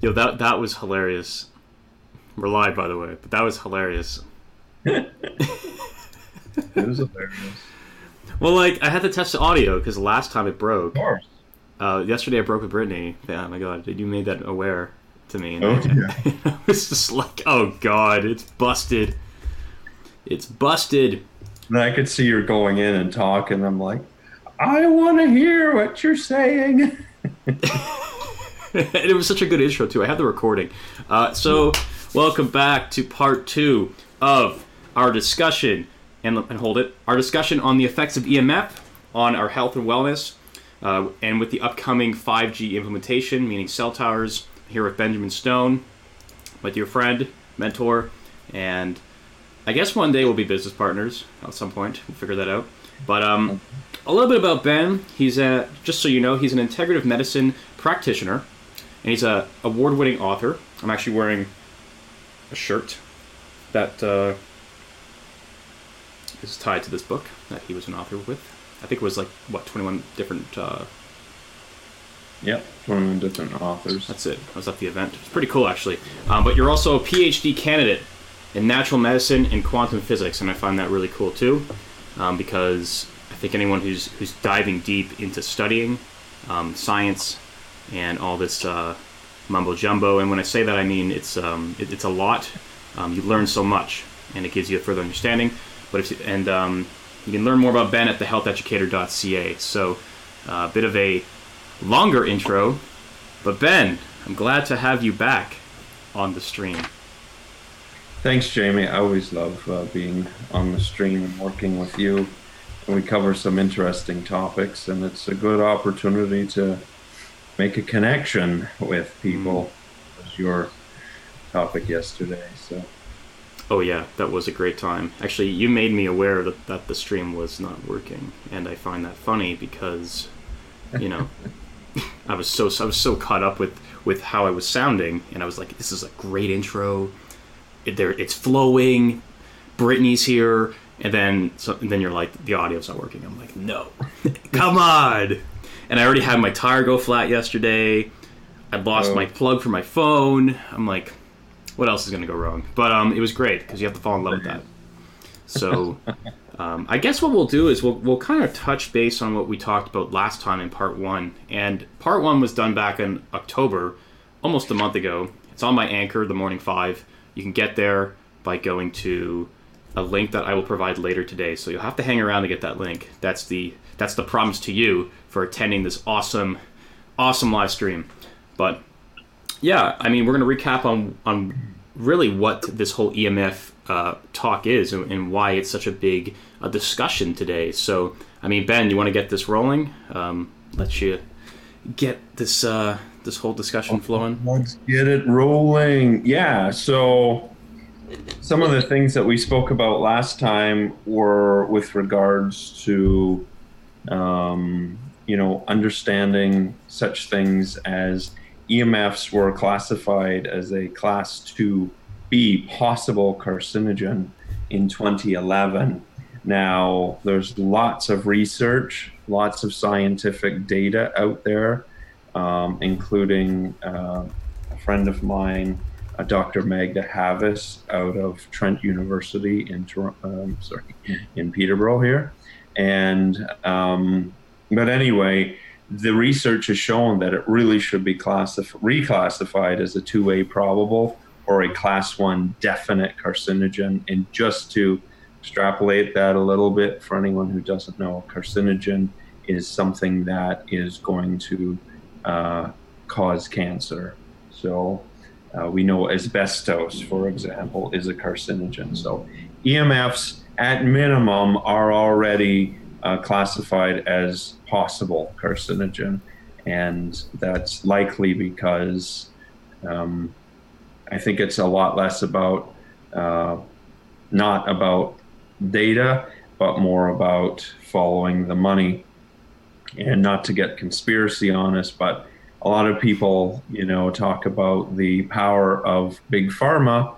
Yo, that that was hilarious. We're live, by the way, but that was hilarious. It was hilarious. Well, like I had to test the audio because last time it broke. Of course. Uh, yesterday I broke with Brittany. Yeah, oh my god, you made that aware to me. And Oh, I, yeah. I was just like, oh god, it's busted. It's busted. And I could see you're going in and talking. I'm like, I want to hear what you're saying. and it was such a good intro too. I have the recording. Uh, so, welcome back to part two of our discussion, and, and hold it, our discussion on the effects of EMF on our health and wellness, uh, and with the upcoming 5G implementation, meaning cell towers. Here with Benjamin Stone, my dear friend, mentor, and I guess one day we'll be business partners at some point. We'll figure that out. But um, a little bit about Ben. He's a just so you know, he's an integrative medicine practitioner, and he's a award-winning author. I'm actually wearing a shirt that uh, is tied to this book that he was an author with. I think it was like what 21 different. Uh, Yep. 21 different authors. that's it. I was at the event. It's pretty cool actually. Um, but you're also a PhD candidate in natural medicine and quantum physics, and I find that really cool too, um, because I think anyone who's who's diving deep into studying um, science and all this uh, mumbo jumbo, and when I say that, I mean it's um, it, it's a lot. Um, you learn so much, and it gives you a further understanding. But if and um, you can learn more about Ben at thehealtheducator.ca. So uh, a bit of a longer intro, but Ben, I'm glad to have you back on the stream. Thanks, Jamie. I always love uh, being on the stream and working with you. We cover some interesting topics, and it's a good opportunity to make a connection with people. Mm. Was your topic yesterday? So Oh yeah, that was a great time. Actually, you made me aware that, that the stream was not working, and I find that funny because, you know, I was so I was so caught up with with how I was sounding, and I was like, "This is a great intro. It, there, it's flowing. Brittany's here." And then, so, and then you're like, "The audio's not working." I'm like, "No, come on!" And I already had my tire go flat yesterday. I lost Oh. my plug for my phone. I'm like, what else is going to go wrong? But um, it was great because you have to fall in love with that. So um, I guess what we'll do is we'll, we'll kind of touch base on what we talked about last time in part one. And part one was done back in October, almost a month ago. It's on my anchor, the morning five. You can get there by going to a link that I will provide later today. So you'll have to hang around to get that link. That's the that's the promise to you for attending this awesome, awesome live stream. But yeah, I mean, we're going to recap on on really what this whole EMF uh, talk is and, and why it's such a big uh, discussion today. So, I mean, Ben, you want to get this rolling? Um, let you get this uh, this whole discussion flowing. let's get it rolling. Yeah. So some of the things that we spoke about last time were with regards to um, you know understanding such things as EMFs were classified as a class 2B possible carcinogen in 2011. Now, there's lots of research, lots of scientific data out there, um, including uh, a friend of mine, uh, Dr. Magda Havas, out of Trent University in um, sorry in Peterborough here, and um, but anyway, the research has shown that it really should be classif- reclassified as a 2A probable or a class 1 definite carcinogen. And just to extrapolate that a little bit for anyone who doesn't know, carcinogen is something that is going to uh, cause cancer. So uh, we know asbestos, for example, is a carcinogen. So EMFs, at minimum, are already uh, classified as possible carcinogen, and that's likely because um, I think it's a lot less about uh, not about data, but more about following the money. And not to get conspiracy on us, but a lot of people, you know, talk about the power of big pharma.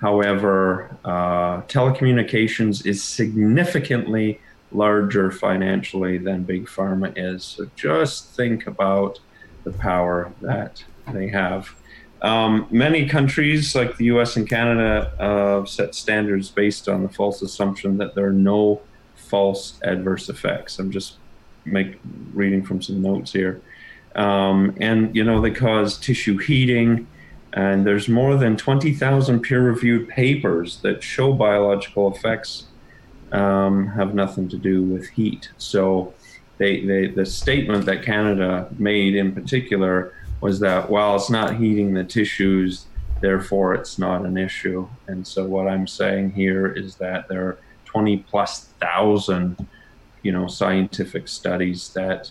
However, uh, telecommunications is significantly larger financially than big pharma is. So just think about the power that they have. Um, many countries, like the US and Canada, uh, set standards based on the false assumption that there are no false adverse effects. I'm just make reading from some notes here. Um, and, you know, they cause tissue heating. And there's more than 20,000 peer reviewed papers that show biological effects um, have nothing to do with heat. So, they, they, the statement that Canada made in particular was that while it's not heating the tissues, therefore it's not an issue. And so what I'm saying here is that there are 20 plus thousand, you know, scientific studies that,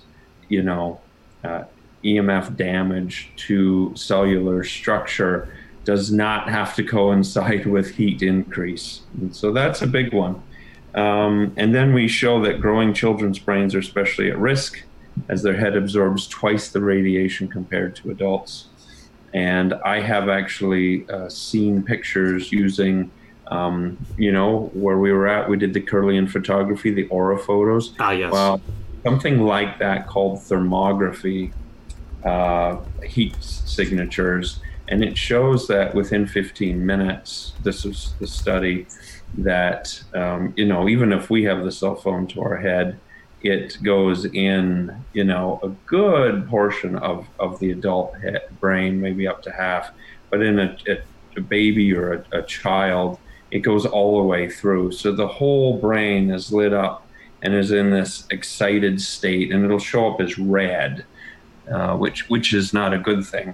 you know, uh, EMF damage to cellular structure does not have to coincide with heat increase. And so that's a big one. Um, and then we show that growing children's brains are especially at risk as their head absorbs twice the radiation compared to adults. And I have actually uh, seen pictures using, um, you know, where we were at. We did the Kirlian photography, the aura photos. Ah, yes. Well, something like that called thermography, uh, heat signatures, and it shows that within 15 minutes, this is the study, that um, you know, even if we have the cell phone to our head, it goes in, you know, a good portion of, of the adult head, brain, maybe up to half. But in a, a, a baby or a, a, child, it goes all the way through. So the whole brain is lit up and is in this excited state, and it'll show up as red, uh, which which is not a good thing.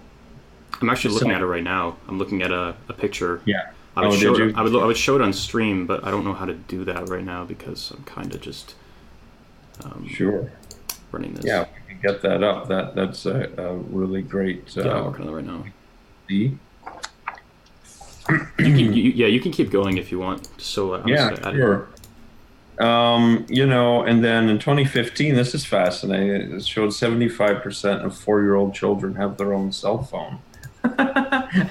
I'm actually looking so, at it right now. I'm looking at a, a picture. Yeah. I would, oh, show it, I, would, I would show it on stream, but I don't know how to do that right now because I'm kind of just um, sure. Running this. Yeah, we can get that up. That that's a, a really great. Uh, yeah, I'm working on right now. See. you can, you, yeah, you can keep going if you want. So uh, yeah, sure. Um, you know, and then in 2015, this is fascinating. It showed 75% of four-year-old children have their own cell phone.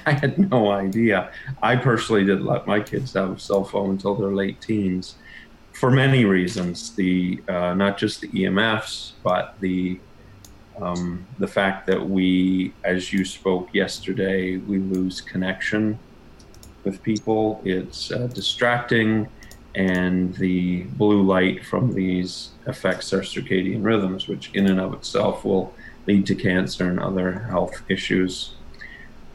I had no idea. I personally didn't let my kids have a cell phone until their late teens for many reasons. The uh, not just the EMFs, but the um, the fact that we, as you spoke yesterday, we lose connection with people. It's uh, distracting, and the blue light from these affects our circadian rhythms, which in and of itself will lead to cancer and other health issues.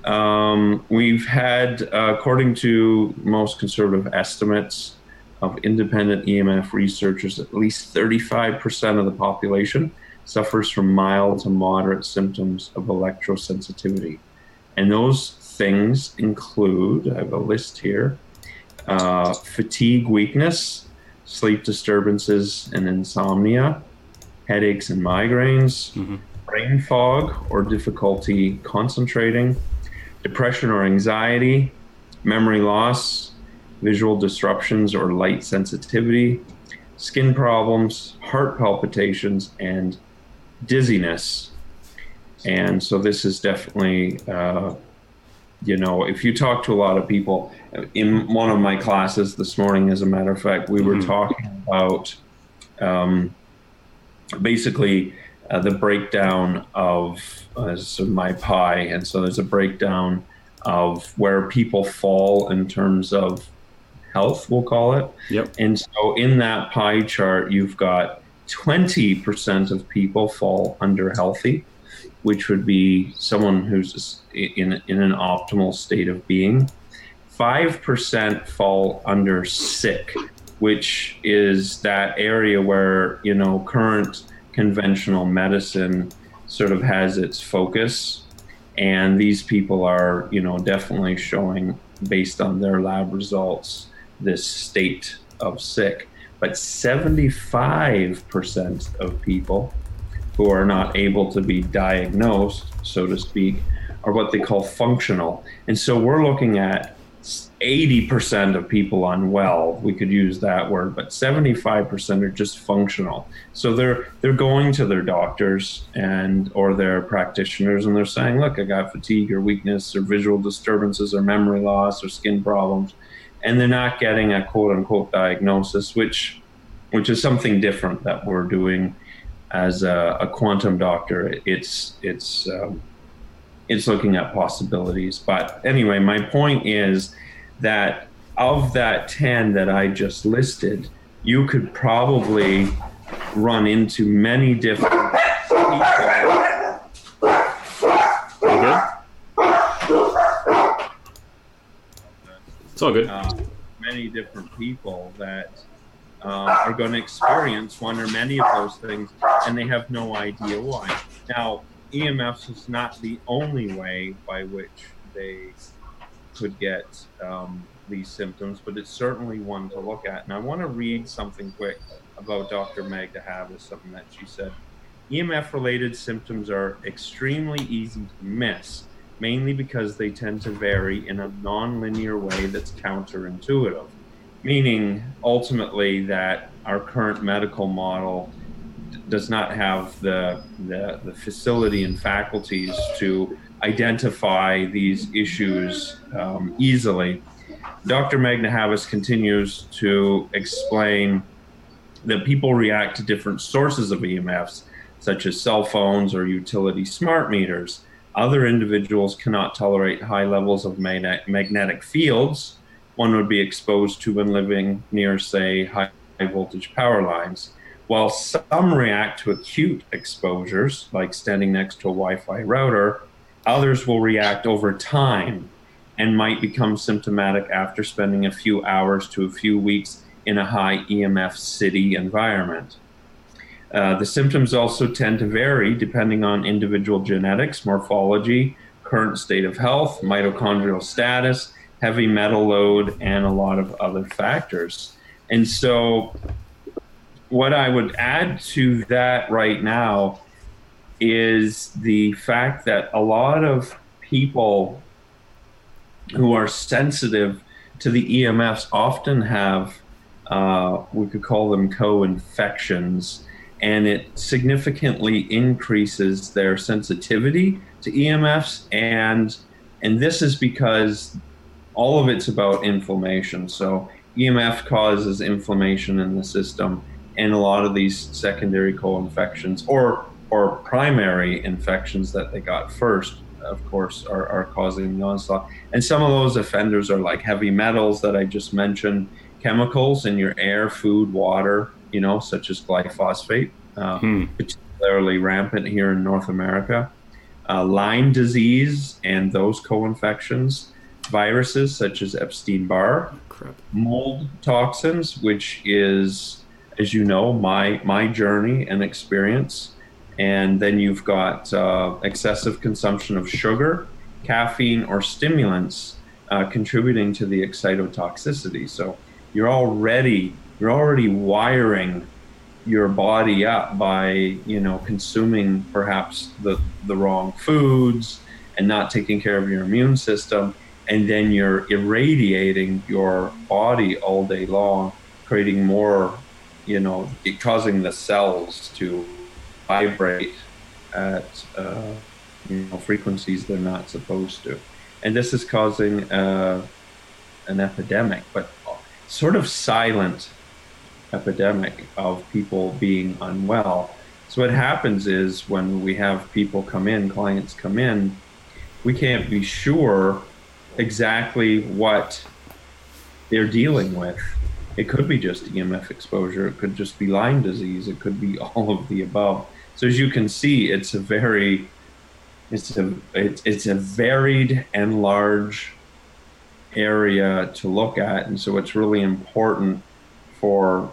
Um, we've had, uh, according to most conservative estimates, of independent EMF researchers, at least 35% of the population suffers from mild to moderate symptoms of electrosensitivity. And those things include I have a list here uh, fatigue weakness, sleep disturbances and insomnia, headaches and migraines, mm-hmm. brain fog or difficulty concentrating, depression or anxiety, memory loss, visual disruptions or light sensitivity, skin problems, heart palpitations, and dizziness. And so this is definitely, uh, you know, if you talk to a lot of people, in one of my classes this morning, as a matter of fact, we mm-hmm. were talking about um, basically uh, the breakdown of uh, my pie. And so there's a breakdown of where people fall in terms of health, we'll call it. Yep. And so in that pie chart, you've got 20% of people fall under healthy, which would be someone who's in, in an optimal state of being. 5% fall under sick, which is that area where, you know, current conventional medicine sort of has its focus. And these people are, you know, definitely showing, based on their lab results, this state of sick. But 75% of people who are not able to be diagnosed, so to speak, are what they call functional. And so we're looking at 80% of people unwell, we could use that word, but 75% are just functional. So they're they're going to their doctors and or their practitioners and they're saying, "Look, I got fatigue or weakness or visual disturbances or memory loss or skin problems." and they're not getting a quote unquote diagnosis, which which is something different that we're doing as a, a quantum doctor. It's it's um, it's looking at possibilities. But anyway, my point is that of that 10 that I just listed, you could probably run into many different people. It's all good. Uh, many different people that uh, are going to experience one or many of those things, and they have no idea why. Now, EMFs is not the only way by which they could get um, these symptoms, but it's certainly one to look at. And I want to read something quick about Dr. Magda Havas, something that she said. EMF related symptoms are extremely easy to miss, mainly because they tend to vary in a non-linear way that's counterintuitive, meaning ultimately that our current medical model does not have the, the, the facility and faculties to identify these issues um, easily. Dr. Magda Havas continues to explain that people react to different sources of EMFs, such as cell phones or utility smart meters. Other individuals cannot tolerate high levels of magnetic fields one would be exposed to when living near, say, high voltage power lines. While some react to acute exposures, like standing next to a Wi Fi router, others will react over time and might become symptomatic after spending a few hours to a few weeks in a high EMF city environment. Uh, the symptoms also tend to vary depending on individual genetics, morphology, current state of health, mitochondrial status, heavy metal load, and a lot of other factors. And so, what I would add to that right now is the fact that a lot of people who are sensitive to the EMFs often have, uh, we could call them co infections, and it significantly increases their sensitivity to EMFs. And, and this is because all of it's about inflammation. So, EMF causes inflammation in the system and a lot of these secondary co-infections or or primary infections that they got first of course are, are causing the onslaught. And some of those offenders are like heavy metals that i just mentioned chemicals in your air food water you know such as glyphosate uh, hmm. particularly rampant here in north america. Uh, lyme disease and those co-infections viruses such as epstein-barr mold toxins which is as you know, my my journey and experience, and then you've got uh, excessive consumption of sugar, caffeine, or stimulants uh, contributing to the excitotoxicity. So you're already you're already wiring your body up by you know consuming perhaps the the wrong foods and not taking care of your immune system and then you're irradiating your body all day long creating more you know, causing the cells to vibrate at uh, you know frequencies they're not supposed to, and this is causing uh, an epidemic, but sort of silent epidemic of people being unwell. So what happens is when we have people come in, clients come in, we can't be sure exactly what they're dealing with it could be just EMF exposure. It could just be Lyme disease. It could be all of the above. So as you can see, it's a very it's a it's, it's a varied and large area to look at, and so it's really important for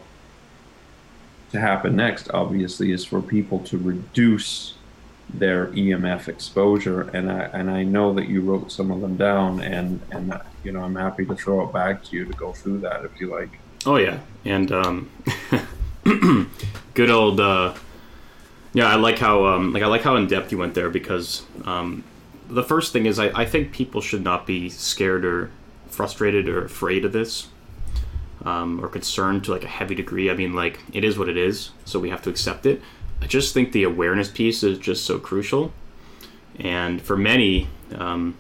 to happen next. Obviously, is for people to reduce their EMF exposure, and I and I know that you wrote some of them down, and and you know I'm happy to throw it back to you to go through that if you like. Oh yeah, and um, good old. Uh, yeah, I like how um, like I like how in depth you went there because um, the first thing is I, I think people should not be scared or frustrated or afraid of this um, or concerned to like a heavy degree. I mean, like it is what it is, so we have to accept it. I just think the awareness piece is just so crucial, and for many, um,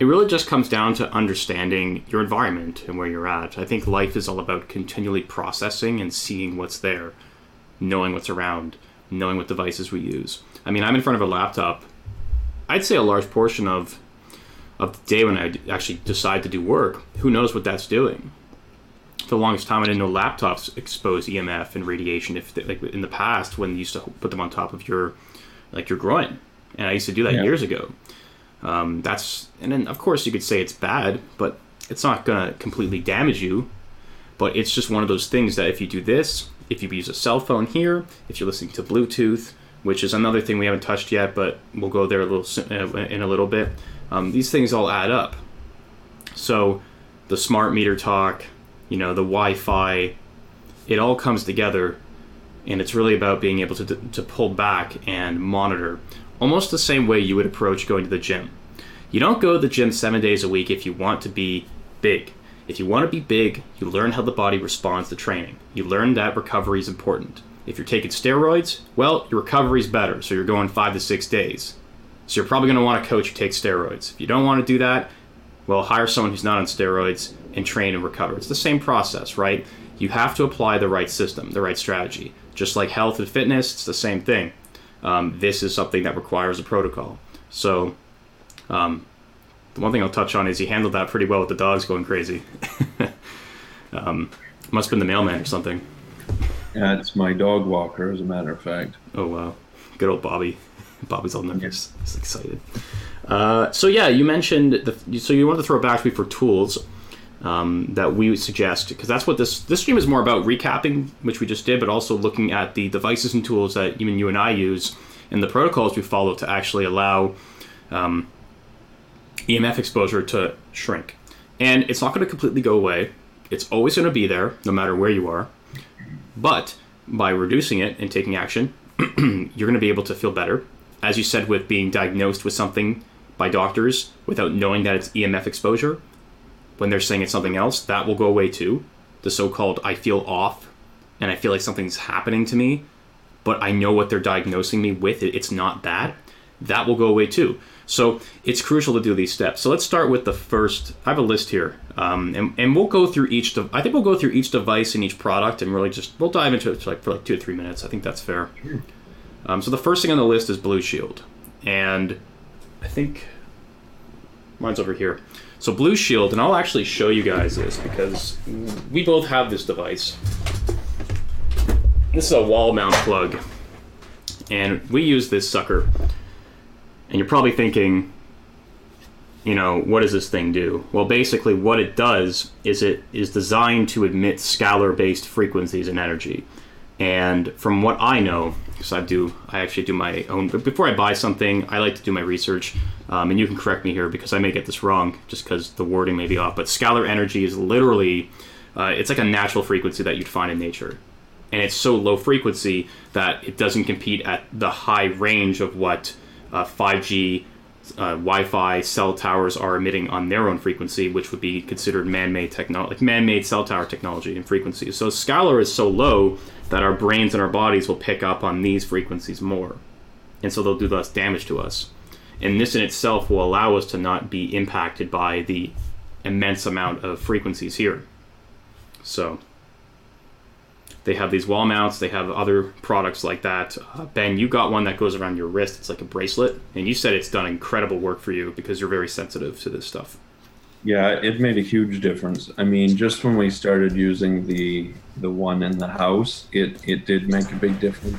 it really just comes down to understanding your environment and where you're at. I think life is all about continually processing and seeing what's there, knowing what's around, knowing what devices we use. I mean, I'm in front of a laptop. I'd say a large portion of of the day when I actually decide to do work, who knows what that's doing. For the longest time, I didn't know laptops expose EMF and radiation. If they, like in the past, when you used to put them on top of your like your groin, and I used to do that yeah. years ago. Um, that's and then of course you could say it's bad, but it's not gonna completely damage you. But it's just one of those things that if you do this, if you use a cell phone here, if you're listening to Bluetooth, which is another thing we haven't touched yet, but we'll go there a little uh, in a little bit. Um, these things all add up. So the smart meter talk, you know, the Wi-Fi, it all comes together, and it's really about being able to to pull back and monitor, almost the same way you would approach going to the gym. You don't go to the gym seven days a week if you want to be big. If you want to be big, you learn how the body responds to training. You learn that recovery is important. If you're taking steroids, well, your recovery is better, so you're going five to six days. So you're probably going to want a coach who takes steroids. If you don't want to do that, well, hire someone who's not on steroids and train and recover. It's the same process, right? You have to apply the right system, the right strategy. Just like health and fitness, it's the same thing. Um, this is something that requires a protocol. So um, the one thing I'll touch on is he handled that pretty well with the dogs going crazy. um, must have been the mailman or something. It's my dog walker, as a matter of fact. Oh wow, good old Bobby. Bobby's all nervous. He's excited. Uh, so yeah, you mentioned the. So you want to throw back to me for tools um, that we suggest because that's what this this stream is more about recapping, which we just did, but also looking at the devices and tools that even you and I use and the protocols we follow to actually allow um, EMF exposure to shrink. And it's not going to completely go away. It's always going to be there, no matter where you are. But by reducing it and taking action, you're going to be able to feel better. As you said, with being diagnosed with something by doctors without knowing that it's EMF exposure, when they're saying it's something else, that will go away too. The so called I feel off and I feel like something's happening to me, but I know what they're diagnosing me with. It's not that. That will go away too. So it's crucial to do these steps. So let's start with the first. I have a list here, um, and, and we'll go through each. De- I think we'll go through each device and each product, and really just we'll dive into it for like for like two or three minutes. I think that's fair. Um, so the first thing on the list is Blushield, and I think mine's over here. So Blushield, and I'll actually show you guys this because we both have this device. This is a wall mount plug, and we use this sucker and you're probably thinking, you know, what does this thing do? Well, basically, what it does is it is designed to emit scalar based frequencies and energy. And from what I know, because I do, I actually do my own. But before I buy something, I like to do my research. Um, and you can correct me here because I may get this wrong, just because the wording may be off. But scalar energy is literally, uh, it's like a natural frequency that you'd find in nature, and it's so low frequency that it doesn't compete at the high range of what uh, 5G uh, Wi-Fi cell towers are emitting on their own frequency, which would be considered man-made technology, like man-made cell tower technology and frequencies. So scalar is so low that our brains and our bodies will pick up on these frequencies more, and so they'll do less damage to us. And this in itself will allow us to not be impacted by the immense amount of frequencies here. So they have these wall mounts. They have other products like that. Uh, ben, you got one that goes around your wrist. It's like a bracelet, and you said it's done incredible work for you because you're very sensitive to this stuff. Yeah, it made a huge difference. I mean, just when we started using the the one in the house, it it did make a big difference.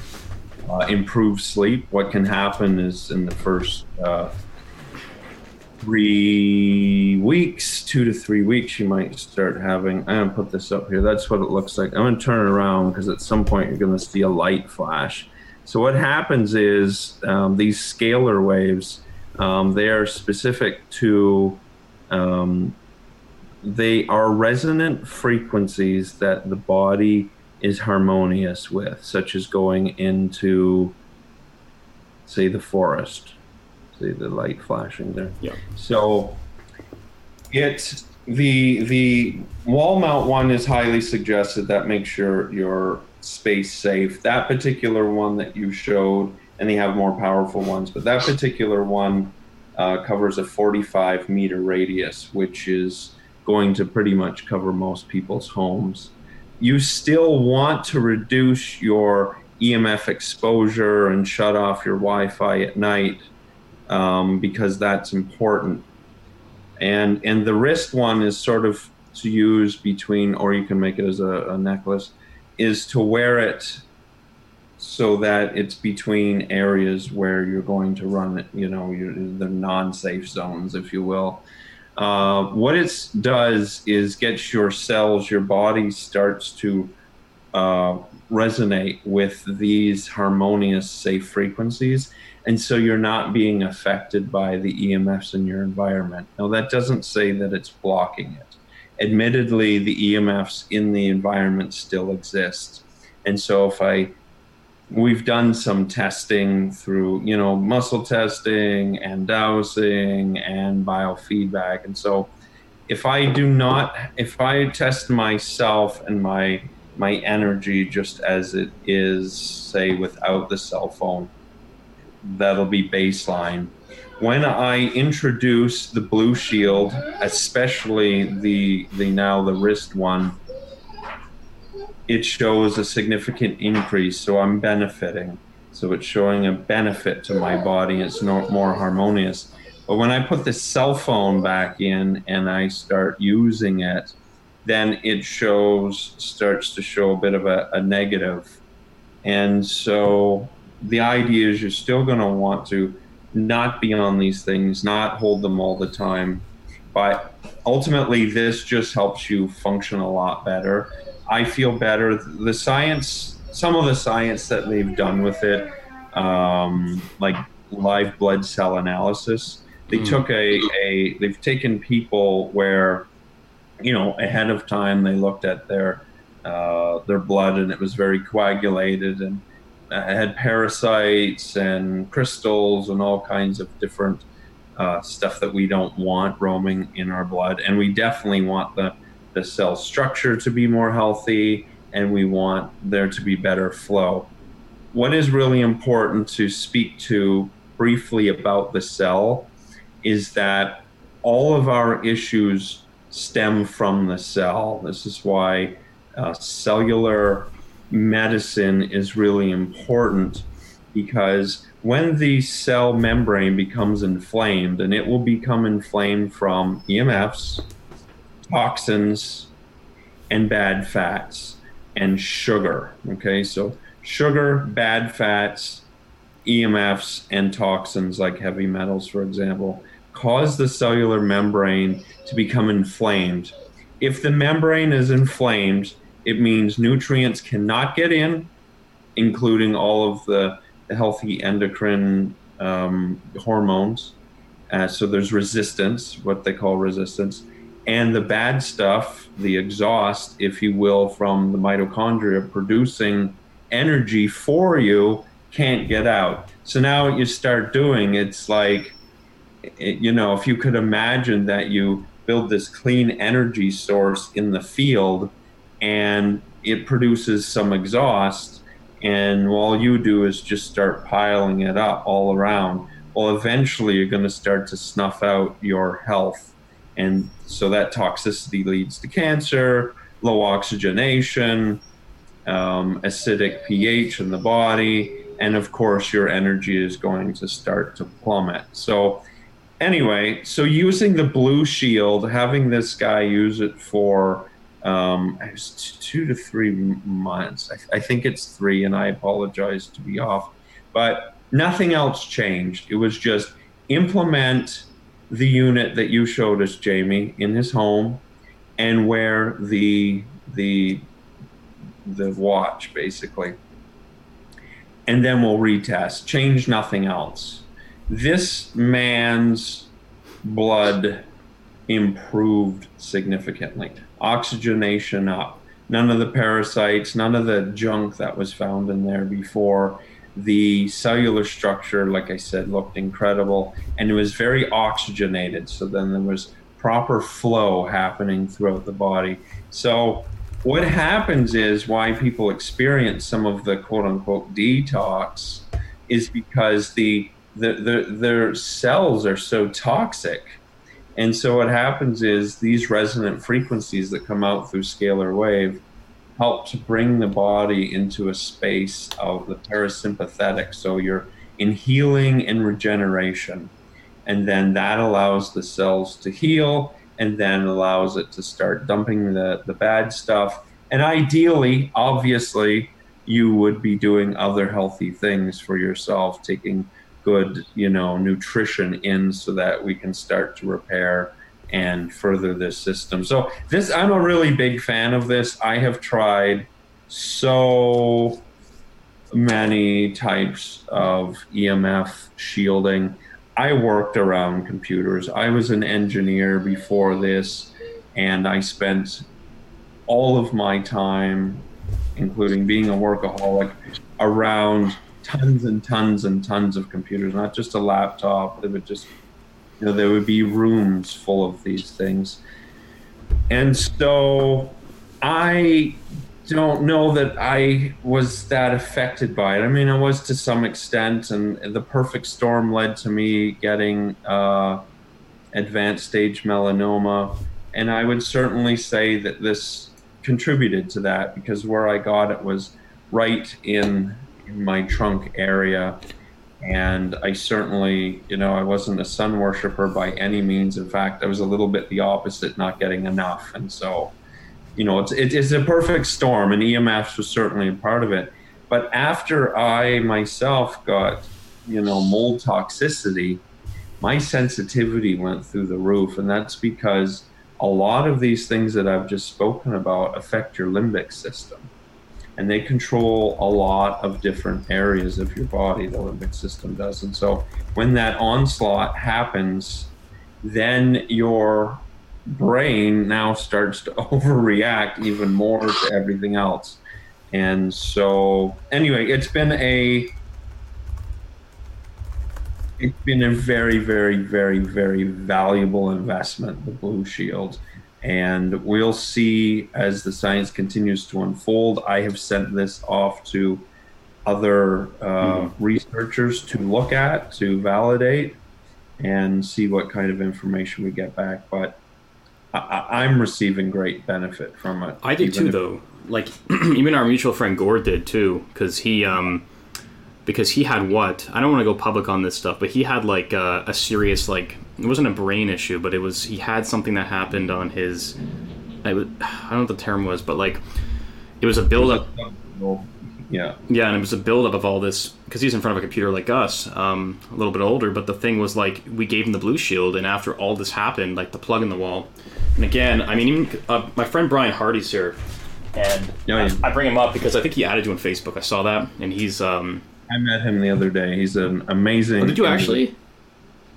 Uh, improve sleep. What can happen is in the first uh, three weeks, two to three weeks, you might start having. I'm gonna put this up here. That's what it looks like. I'm gonna turn it around because at some point you're gonna see a light flash. So what happens is um, these scalar waves. Um, they are specific to. Um, they are resonant frequencies that the body is harmonious with, such as going into, say, the forest see the light flashing there. Yeah. So it's the the wall mount one is highly suggested. That makes your your space safe. That particular one that you showed, and they have more powerful ones, but that particular one uh, covers a 45 meter radius, which is going to pretty much cover most people's homes. You still want to reduce your EMF exposure and shut off your Wi Fi at night um, because that's important. And and the wrist one is sort of to use between, or you can make it as a, a necklace, is to wear it so that it's between areas where you're going to run you know, the non-safe zones, if you will. Uh, what it does is gets your cells, your body starts to uh, resonate with these harmonious, safe frequencies. And so you're not being affected by the EMFs in your environment. Now, that doesn't say that it's blocking it. Admittedly, the EMFs in the environment still exist. And so if I we've done some testing through you know muscle testing and dowsing and biofeedback and so if i do not if i test myself and my my energy just as it is say without the cell phone that'll be baseline when i introduce the Blushield especially the the now the wrist one it shows a significant increase. So I'm benefiting. So it's showing a benefit to my body. It's no, more harmonious. But when I put the cell phone back in and I start using it, then it shows, starts to show a bit of a, a negative. And so the idea is you're still going to want to not be on these things, not hold them all the time. But ultimately, this just helps you function a lot better I feel better. The science, some of the science that they've done with it, um, like live blood cell analysis, they mm. took a, a, they've taken people where, you know, ahead of time they looked at their, uh, their blood and it was very coagulated and uh, had parasites and crystals and all kinds of different uh, stuff that we don't want roaming in our blood. And we definitely want the the cell structure to be more healthy, and we want there to be better flow. What is really important to speak to briefly about the cell is that all of our issues stem from the cell. This is why uh, cellular medicine is really important because when the cell membrane becomes inflamed, and it will become inflamed from EMFs, toxins and bad fats and sugar. Okay, so sugar, bad fats, EMFs, and toxins like heavy metals, for example, cause the cellular membrane to become inflamed. If the membrane is inflamed, it means nutrients cannot get in, including all of the healthy endocrine um, hormones. Uh, so there's resistance, what they call resistance and the bad stuff, the exhaust, if you will, from the mitochondria producing energy for you can't get out. So now what you start doing, it's like, you know, if you could imagine that you build this clean energy source in the field and it produces some exhaust, and all you do is just start piling it up all around. Well, eventually you're going to start to snuff out your health and so that toxicity leads to cancer, low oxygenation, um, acidic pH in the body, and of course, your energy is going to start to plummet. So, anyway, so using the Blushield, having this guy use it for um, it was two to three months. I, I think it's three, and I apologize to be off, but nothing else changed. It was just implement the unit that you showed us, Jamie, in his home, and wear the the the watch basically, and then we'll retest. Change nothing else. This man's blood improved significantly. Oxygenation up. None of the parasites, none of the junk that was found in there before the cellular structure, like I said, looked incredible and it was very oxygenated. So then there was proper flow happening throughout the body. So, what happens is why people experience some of the quote unquote detox is because the, the, the their cells are so toxic. And so, what happens is these resonant frequencies that come out through scalar wave help to bring the body into a space of the parasympathetic. So you're in healing and regeneration. And then that allows the cells to heal and then allows it to start dumping the, the bad stuff. And ideally, obviously, you would be doing other healthy things for yourself, taking good, you know, nutrition in so that we can start to repair and further this system. So this I'm a really big fan of this. I have tried so many types of EMF shielding. I worked around computers. I was an engineer before this, and I spent all of my time, including being a workaholic, around tons and tons and tons of computers, not just a laptop. They would just, you know, there would be rooms full of these things. And so I don't know that I was that affected by it. I mean, I was to some extent, and the perfect storm led to me getting uh, advanced stage melanoma. And I would certainly say that this contributed to that because where I got it was right in, in my trunk area. And I certainly, you know, I wasn't a sun worshiper by any means. In fact, I was a little bit the opposite, not getting enough. And so, you know, it's, it, it's a perfect storm, and EMFs was certainly a part of it. But after I myself got, you know, mold toxicity, my sensitivity went through the roof. And that's because a lot of these things that I've just spoken about affect your limbic system. And they control a lot of different areas of your body, the limbic system does. And so when that onslaught happens, then your brain now starts to overreact even more to everything else. And so, anyway, it's been a it's been a very, very, very, very valuable investment, the Blushield. And we'll see as the science continues to unfold. I have sent this off to other uh, mm-hmm. researchers to look at, to validate, and see what kind of information we get back. But I, am receiving great benefit from it. I did too, if, though. Like even our mutual friend Gore did too, because he um because he had what I don't want to go public on this stuff, but he had like a, a serious like it wasn't a brain issue, but it was he had something that happened on his. I, was, I don't know what the term was, but like it was a buildup. Yeah. Yeah, and it was a buildup of all this because he's in front of a computer like us, um, a little bit older. But the thing was like we gave him the Blushield, and after all this happened, like the plug in the wall, and again, I mean, even uh, my friend Brian Hardy's here, and oh, yeah. I, I, bring him up because I think he added you on Facebook. I saw that, and he's. Um, I met him the other day. He's an amazing. Oh, did you actually?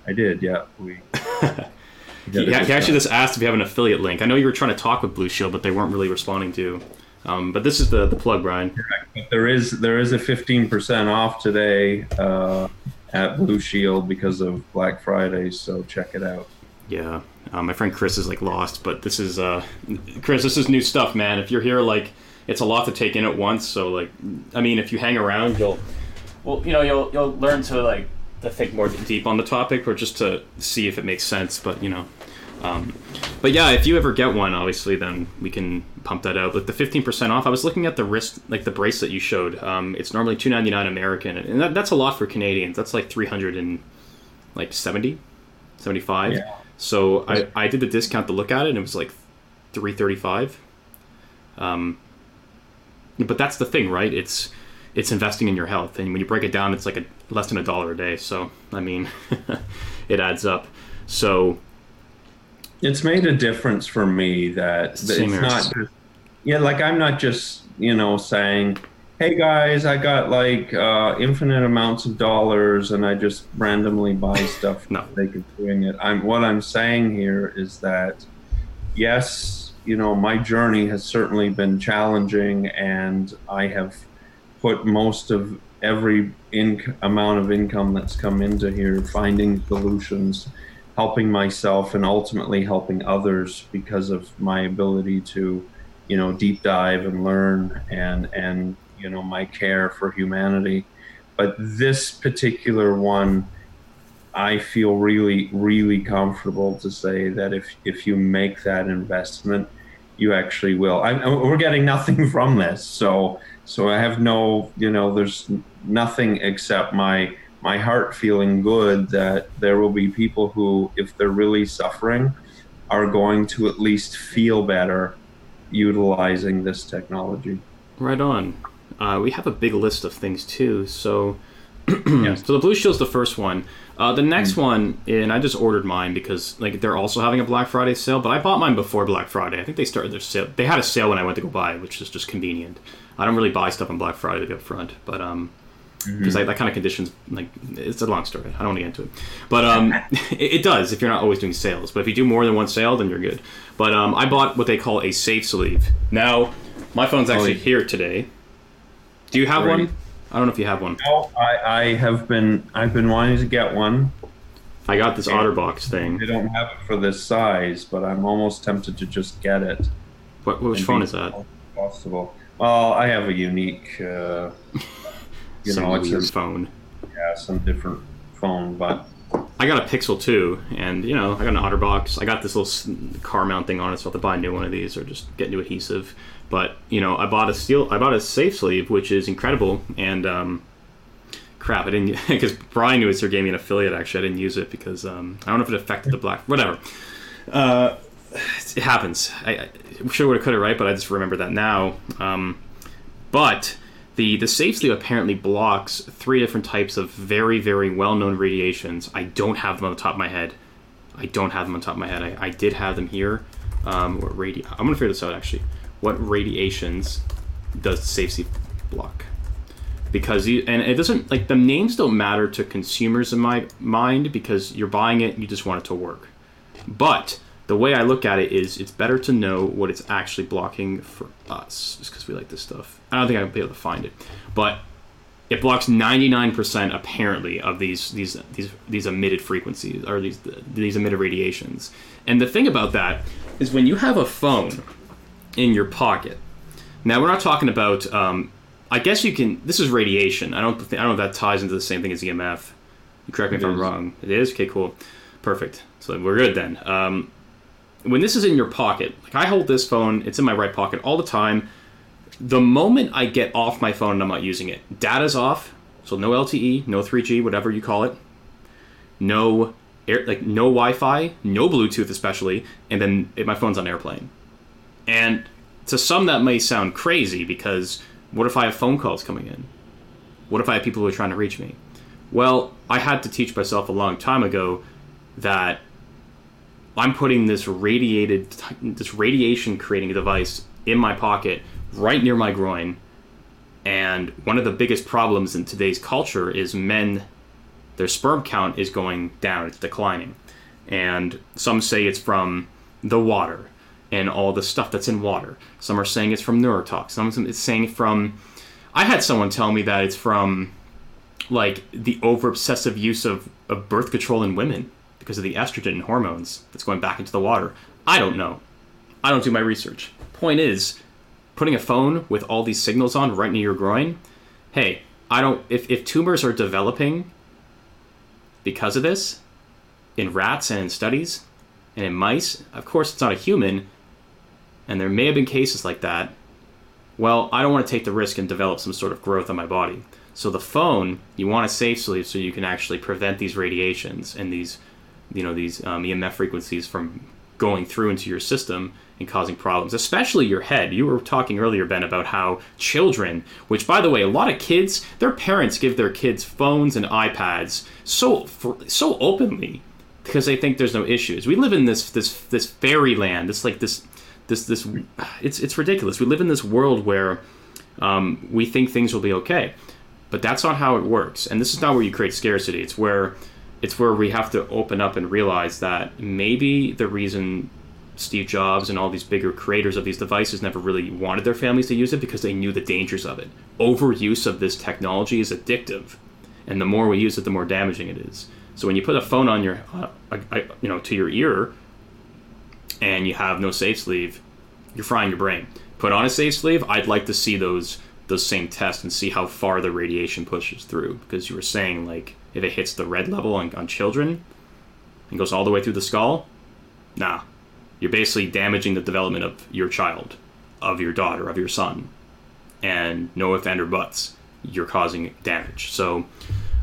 I did. Yeah. We. he, he actually just asked if you have an affiliate link. I know you were trying to talk with Blushield, but they weren't really responding to. Um, but this is the, the plug, Brian. Correct. There is there is a fifteen percent off today uh, at Blushield because of Black Friday. So check it out. Yeah, uh, my friend Chris is like lost, but this is uh, Chris. This is new stuff, man. If you're here, like, it's a lot to take in at once. So, like, I mean, if you hang around, you'll, well, you know, you'll you'll learn to like to think more deep on the topic, or just to see if it makes sense. But you know, um, but yeah, if you ever get one, obviously, then we can pump that out. But the fifteen percent off, I was looking at the wrist, like the bracelet you showed. Um, it's normally two ninety nine American, and that, that's a lot for Canadians. That's like three hundred and like 70, 75. Yeah. So I, I did the discount to look at it, and it was like three thirty five. Um, but that's the thing, right? It's it's investing in your health, and when you break it down, it's like a less than a dollar a day. So I mean, it adds up. So it's made a difference for me that, it's not just yeah, like I'm not just you know saying hey guys, I got like uh, infinite amounts of dollars and I just randomly buy stuff no. they can doing it. I'm what I'm saying here is that yes, you know, my journey has certainly been challenging and I have put most of every inc- amount of income that's come into here finding solutions helping myself and ultimately helping others because of my ability to you know deep dive and learn and and you know my care for humanity. But this particular one i feel really really comfortable to say that if if you make that investment you actually will. I, we're getting nothing from this so so i have no you know there's nothing except my my heart feeling good that there will be people who, if they're really suffering, are going to at least feel better utilizing this technology. Right on. Uh, we have a big list of things too. So, yeah. so the Blushield's the first one. Uh, the next mm. one, and I just ordered mine because like they're also having a Black Friday sale, but I bought mine before Black Friday. I think they started their sale. They had a sale when I went to go buy, which is just convenient. I don't really buy stuff on Black Friday to be upfront, but um, because mm-hmm. that kind of conditions like it's a long story. I don't want to get into it, but um, it, it, does if you're not always doing sales. But if you do more than one sale, then you're good. But um, I bought what they call a safe sleeve. Now, my phone's actually oh, here today. Do you have one? I don't know if you have one. No, I, I have been I've been wanting to get one. I got this OtterBox thing. They don't have it for this size, but I'm almost tempted to just get it. What which phone is that? Possible. Well, I have a unique. Uh, you some know, it's a phone. Yeah, some different phone, but I got a Pixel 2, and you know, I got an OtterBox. I got this little car mount thing on it, so I have to buy a new one of these or just get new adhesive. But you know, I bought a steel, I bought a safe sleeve, which is incredible, and um, crap, I didn't because Brian knew it, so gave me an affiliate. Actually, I didn't use it because um, I don't know if it affected the black, whatever. Uh, it happens. I, I sure would have could have right, but I just remember that now. Um, but the, the safe sleeve apparently blocks three different types of very, very well known radiations. I don't have them on the top of my head. I don't have them on top of my head. I, I did have them here. Um, what radi- I'm to figure this out actually. What radiations does the safe sleeve block? Because you, and it doesn't like the names don't matter to consumers in my mind because you're buying it, you just want it to work. But the way I look at it is it's better to know what it's actually blocking for us, just because we like this stuff. I don't think I'll be able to find it, but it blocks 99% apparently of these these these these emitted frequencies or these these emitted radiations. And the thing about that is when you have a phone in your pocket. Now we're not talking about. Um, I guess you can. This is radiation. I don't. Think, I don't know if that ties into the same thing as EMF. You correct me it if is. I'm wrong. It is okay. Cool. Perfect. So we're good then. Um, when this is in your pocket, like I hold this phone, it's in my right pocket all the time. The moment I get off my phone and I'm not using it, data's off, so no LTE, no 3G, whatever you call it, no air, like no Wi-Fi, no Bluetooth especially, and then it, my phone's on airplane. And to some that may sound crazy because what if I have phone calls coming in? What if I have people who are trying to reach me? Well, I had to teach myself a long time ago that I'm putting this radiated, this radiation creating device in my pocket right near my groin. And one of the biggest problems in today's culture is men, their sperm count is going down, it's declining. And some say it's from the water and all the stuff that's in water. Some are saying it's from neurotox. Some it's saying from. I had someone tell me that it's from like the over obsessive use of, of birth control in women because of the estrogen and hormones that's going back into the water. I don't know. I don't do my research. Point is, putting a phone with all these signals on right near your groin, hey, I don't if, if tumors are developing because of this in rats and in studies and in mice, of course it's not a human, and there may have been cases like that. Well, I don't want to take the risk and develop some sort of growth on my body. So the phone, you want to safe sleeve so you can actually prevent these radiations and these you know these um, EMF frequencies from going through into your system and causing problems, especially your head. You were talking earlier, Ben, about how children, which by the way, a lot of kids, their parents give their kids phones and iPads so so openly because they think there's no issues. We live in this this this fairyland. It's like this this this it's it's ridiculous. We live in this world where um, we think things will be okay, but that's not how it works. And this is not where you create scarcity. It's where it's where we have to open up and realize that maybe the reason Steve Jobs and all these bigger creators of these devices never really wanted their families to use it because they knew the dangers of it. Overuse of this technology is addictive, and the more we use it, the more damaging it is. So when you put a phone on your, uh, you know, to your ear, and you have no safe sleeve, you're frying your brain. Put on a safe sleeve. I'd like to see those those same tests and see how far the radiation pushes through because you were saying like if it hits the red level on, on children and goes all the way through the skull, nah. You're basically damaging the development of your child, of your daughter, of your son. And no if and or buts, you're causing damage. So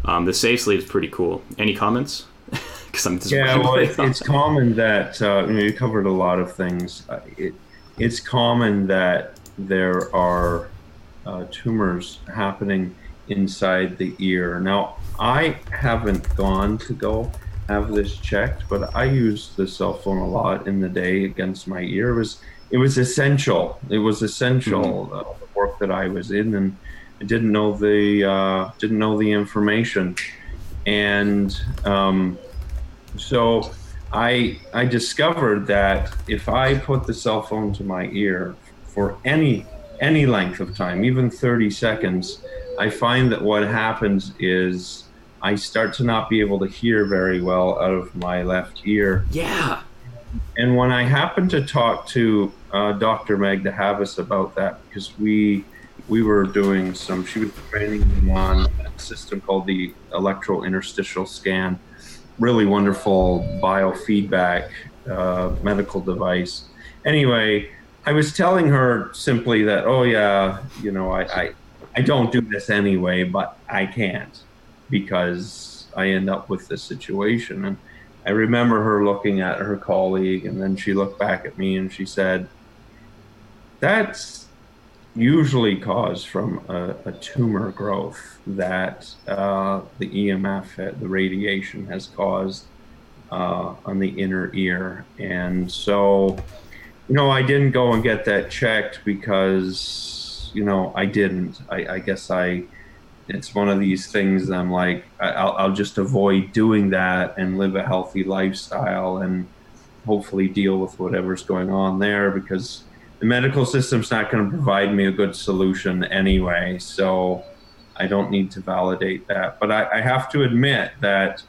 Um, the safe sleeve is pretty cool. Any comments? Because I'm yeah, well, it's, it's common that uh, you, know, you covered a lot of things. Uh, it, it's common that there are uh, tumors happening inside the ear. Now, I haven't gone to go have this checked, but I use the cell phone a lot in the day against my ear. It was it was essential. It was essential mm-hmm. uh, the work that I was in, and I didn't know the uh, didn't know the information, and um, so I I discovered that if I put the cell phone to my ear for any any length of time, even 30 seconds, I find that what happens is I start to not be able to hear very well out of my left ear. Yeah. And when I happened to talk to uh, Dr. Magda Havas about that, because we we were doing some, she was training me on a system called the electrointerstitial scan, really wonderful biofeedback uh, medical device. Anyway, I was telling her simply that, oh yeah, you know, I, I, I don't do this anyway, but I can't because I end up with this situation. And I remember her looking at her colleague, and then she looked back at me and she said, "That's usually caused from a, a tumor growth that uh, the EMF, the radiation, has caused uh, on the inner ear." And so you know, I didn't go and get that checked because, you know, I didn't. I, I guess I, it's one of these things I'm like, I'll, I'll just avoid doing that and live a healthy lifestyle and hopefully deal with whatever's going on there because the medical system's not going to provide me a good solution anyway. So I don't need to validate that. But I, I have to admit that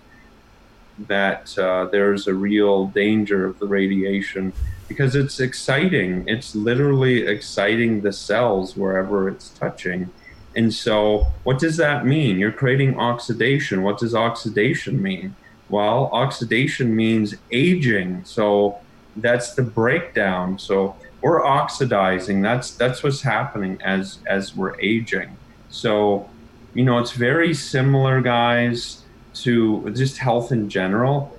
that uh, there's a real danger of the radiation because it's exciting. It's literally exciting the cells wherever it's touching. And so, what does that mean? You're creating oxidation. What does oxidation mean? Well, oxidation means aging. So, that's the breakdown. So, we're oxidizing. That's that's what's happening as as we're aging. So, you know, it's very similar, guys, to just health in general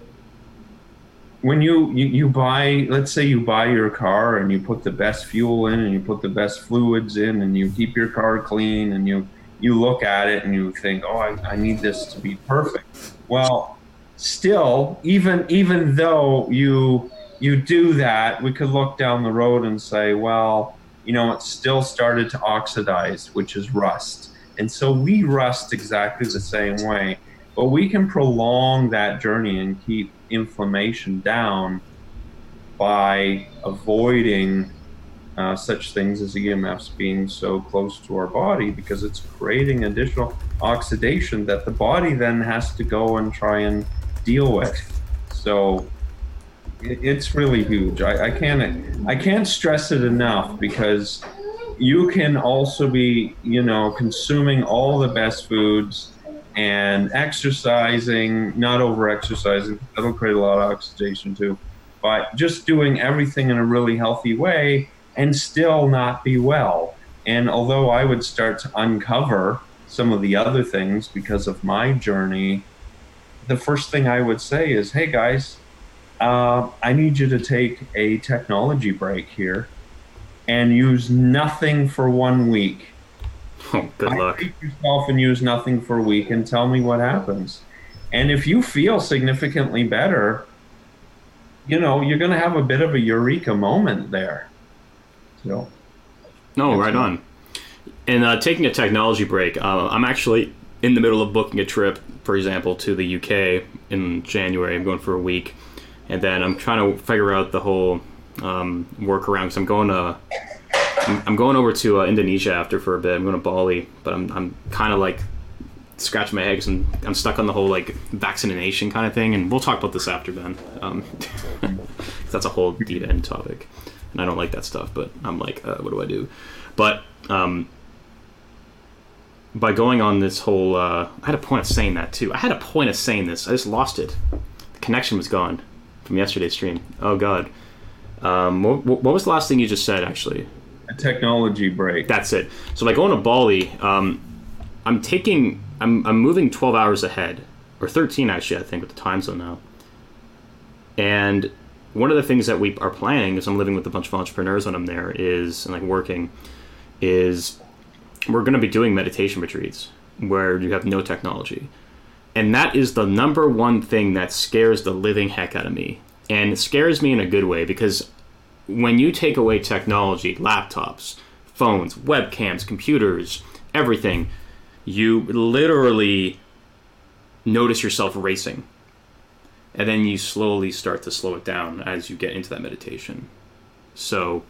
when you, you you buy let's say you buy your car and you put the best fuel in and you put the best fluids in and you keep your car clean and you you look at it and you think oh I, I need this to be perfect. Well still even even though you you do that we could look down the road and say well you know it still started to oxidize which is rust. And so we rust exactly the same way but we can prolong that journey and keep inflammation down by avoiding uh, such things as EMFs being so close to our body because it's creating additional oxidation that the body then has to go and try and deal with. So it's really huge. I, I can't I can't stress it enough because you can also be you know consuming all the best foods and exercising, not over exercising, that'll create a lot of oxidation too, but just doing everything in a really healthy way and still not be well. And although I would start to uncover some of the other things because of my journey, the first thing I would say is, hey guys, uh, I need you to take a technology break here and use nothing for one week Oh, good luck. yourself and use nothing for a week and tell me what happens. And if you feel significantly better, you know, you're going to have a bit of a eureka moment there. So, no, right on. And uh, taking a technology break, uh, I'm actually in the middle of booking a trip, for example, to the UK in January. I'm going for a week. And then I'm trying to figure out the whole um, workaround because I'm going to I'm, going over to uh, Indonesia after for a bit. I'm going to Bali, but I'm, I'm kind of like scratching my head because I'm, I'm stuck on the whole like vaccination kind of thing. And we'll talk about this after, Ben. Um, that's a whole deep end topic. And I don't like that stuff, but I'm like, uh, what do I do? But um, by going on this whole, uh, I had a point of saying that too. I had a point of saying this. I just lost it. The connection was gone from yesterday's stream. Oh God. Um, what, what was the last thing you just said? Actually, a technology break. That's it. So like going to Bali, um, I'm taking I'm I'm moving 12 hours ahead, or 13 actually, I think, with the time zone now. And one of the things that we are planning, is I'm living with a bunch of entrepreneurs when I'm there, is and like working, is we're going to be doing meditation retreats where you have no technology. And that is the number one thing that scares the living heck out of me. And it scares me in a good way because when you take away technology, laptops, phones, webcams, computers, everything, you literally notice yourself racing. And then you slowly start to slow it down as you get into that meditation. So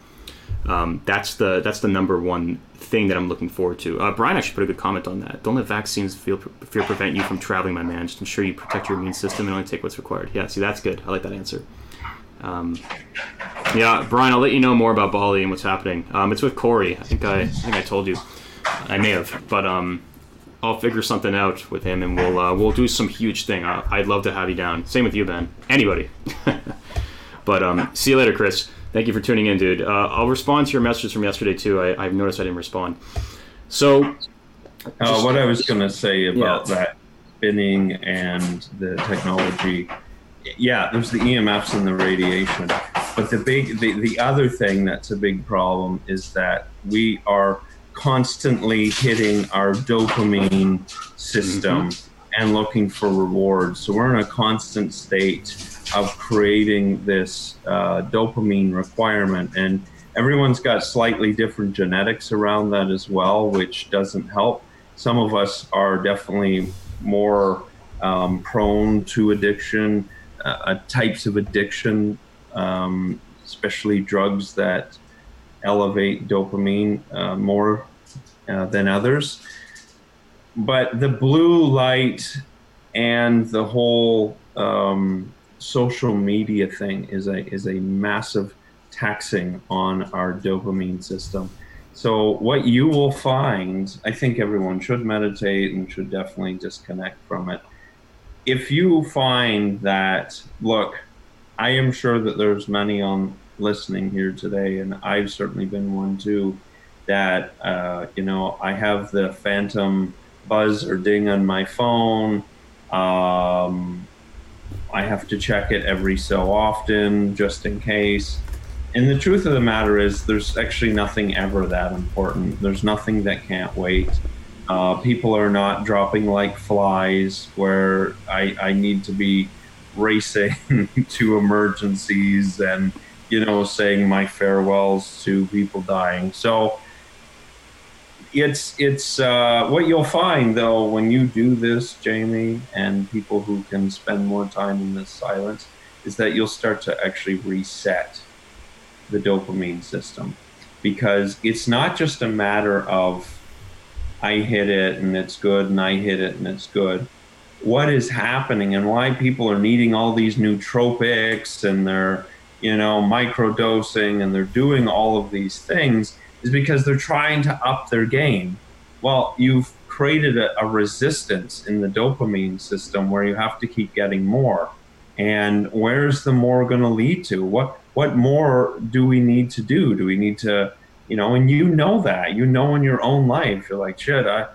um, that's the that's the number one thing that I'm looking forward to. Uh, Brian actually put a good comment on that. Don't let vaccines feel, fear prevent you from traveling, my man. Just ensure you protect your immune system and only take what's required. Yeah, see, that's good. I like that answer. Um, yeah, Brian, I'll let you know more about Bali and what's happening. Um, it's with Corey. I think I, I think I told you. I may have, but um, I'll figure something out with him, and we'll uh, we'll do some huge thing. I, I'd love to have you down. Same with you, Ben. Anybody. but um, see you later, Chris. Thank you for tuning in, dude. Uh, I'll respond to your messages from yesterday too. I, have noticed I didn't respond. So, uh, what I was going to say about yeah. that spinning and the technology, yeah, there's the EMFs and the radiation, but the big, the, the other thing that's a big problem is that we are constantly hitting our dopamine system mm-hmm. and looking for rewards. So we're in a constant state of creating this uh, dopamine requirement. And everyone's got slightly different genetics around that as well, which doesn't help. Some of us are definitely more um, prone to addiction, uh types of addiction, um, especially drugs that elevate dopamine uh, more uh, than others. But the blue light and the whole um, social media thing is a is a massive taxing on our dopamine system. So what you will find, I think everyone should meditate and should definitely disconnect from it. If you find that, look, I am sure that there's many on listening here today, and I've certainly been one too. That uh, you know, I have the phantom buzz or ding on my phone. Um, I have to check it every so often just in case. And the truth of the matter is, there's actually nothing ever that important. There's nothing that can't wait. Uh, people are not dropping like flies where I, I need to be racing to emergencies and, you know, saying my farewells to people dying. So, it's it's uh, what you'll find though when you do this, Jamie, and people who can spend more time in this silence, is that you'll start to actually reset the dopamine system because it's not just a matter of I hit it and it's good and I hit it and it's good. What is happening and why people are needing all these nootropics and they're you know microdosing and they're doing all of these things is because they're trying to up their game. Well, you've created a, a resistance in the dopamine system where you have to keep getting more. And where's the more going to lead to? What what more do we need to do? Do we need to, you know? And you know that you know in your own life, you're like, shit, I,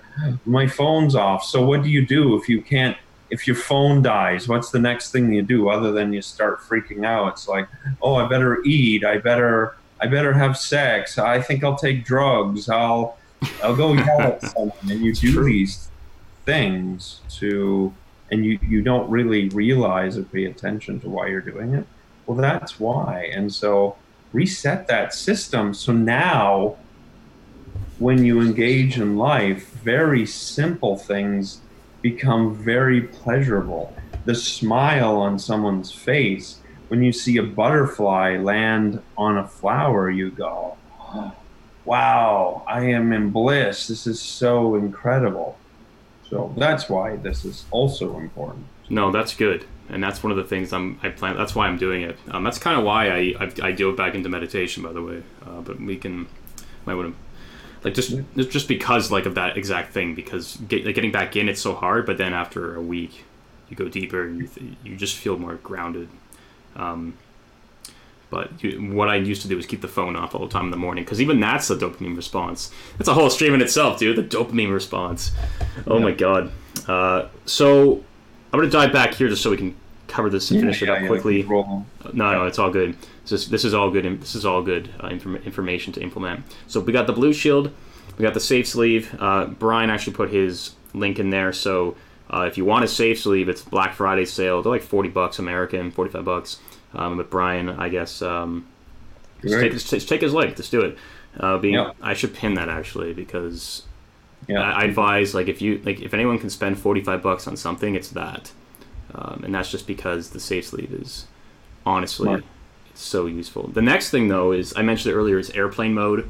my phone's off. So what do you do if you can't? If your phone dies, what's the next thing you do other than you start freaking out? It's like, oh, I better eat. I better I better have sex. I think I'll take drugs. I'll I'll go yell at someone. And you do true. these things to, and you you don't really realize or pay attention to why you're doing it. Well, that's why. And so reset that system. So now, when you engage in life, very simple things become very pleasurable. The smile on someone's face when you see a butterfly land on a flower, you go, wow, I am in bliss. This is so incredible. So that's why this is also important. No, that's good. And that's one of the things I'm, I plan. That's why I'm doing it. Um, that's kind of why I, I, I dove back into meditation, by the way. Uh, but we can, might want to, like just just because like of that exact thing. Because get, like, getting back in, it's so hard. But then after a week, you go deeper and you, you just feel more grounded um, But you, what I used to do is keep the phone off all the time in the morning because even that's a dopamine response. That's a whole stream in itself, dude. The dopamine response. Oh Yeah. my god. Uh, so I'm gonna dive back here just so we can cover this and finish it up yeah, quickly. No, no, it's all good. This is, this is all good. This is all good uh, inform- information to implement. So we got the Blushield, we got the safe sleeve. Uh, Brian actually put his link in there. So uh, if you want a safe sleeve, it's Black Friday sale. They're like forty bucks American, forty five bucks. Um, but Brian, I guess, um, just take, just take his link. Just do it. Uh, being, Yep. I should pin that actually because Yeah. I, I advise like if you like if anyone can spend forty five bucks on something, it's that, um, and that's just because the safe sleeve is honestly Smart. so useful. The next thing though is I mentioned it earlier is airplane mode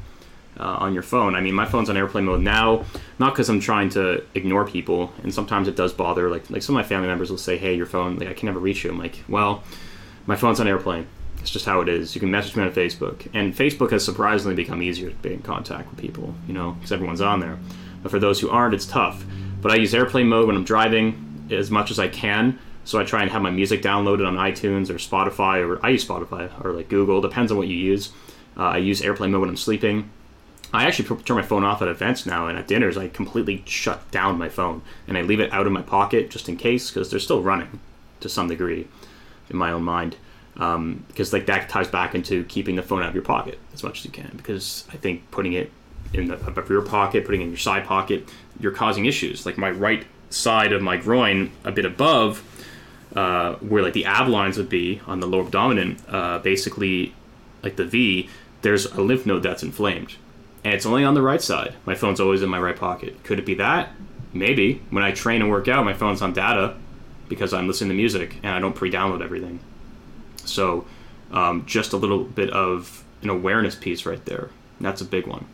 uh, on your phone. I mean, my phone's on airplane mode now, not because I'm trying to ignore people, and sometimes it does bother. Like like some of my family members will say, "Hey, your phone, like I can never reach you." I'm like, well, my phone's on airplane. It's just how it is. You can message me on Facebook, and Facebook has surprisingly become easier to be in contact with people. You know, because everyone's on there. But for those who aren't, it's tough. But I use airplane mode when I'm driving as much as I can. So I try and have my music downloaded on iTunes or Spotify, or I use Spotify or like Google. Depends on what you use. Uh, I use airplane mode when I'm sleeping. I actually turn my phone off at events now, and at dinners I completely shut down my phone and I leave it out of my pocket just in case because they're still running to some degree in my own mind. Um, because like that ties back into keeping the phone out of your pocket as much as you can. Because I think putting it in the of your pocket, putting it in your side pocket, you're causing issues. Like my right side of my groin, a bit above, uh, where like the ab lines would be on the lower abdomen, uh, basically like the V, there's a lymph node that's inflamed. And it's only on the right side. My phone's always in my right pocket. Could it be that? Maybe. When I train and work out, my phone's on data because I'm listening to music and I don't pre download everything. So, um, just a little bit of an awareness piece right there. That's a big one.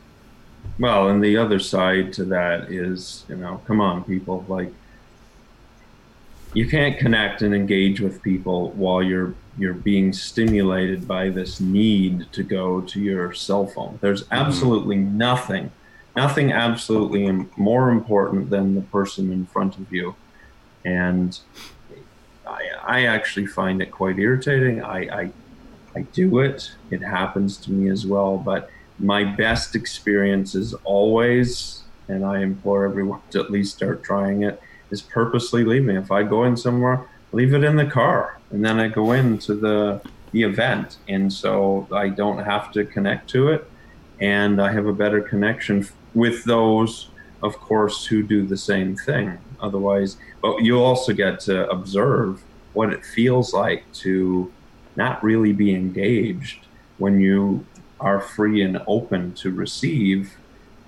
Well, and the other side to that is, you know, come on, people. Like, you can't connect and engage with people while you're you're being stimulated by this need to go to your cell phone. There's mm-hmm. absolutely nothing, nothing absolutely more important than the person in front of you, and I, I actually find it quite irritating. I, I I do it. It happens to me as well, but my best experience is always, and I implore everyone to at least start trying it, is purposely leaving. If I go in somewhere, leave it in the car, and then I go into the the event, and so I don't have to connect to it, and I have a better connection with those, of course, who do the same thing. Otherwise, but you also get to observe what it feels like to not really be engaged when you are free and open to receive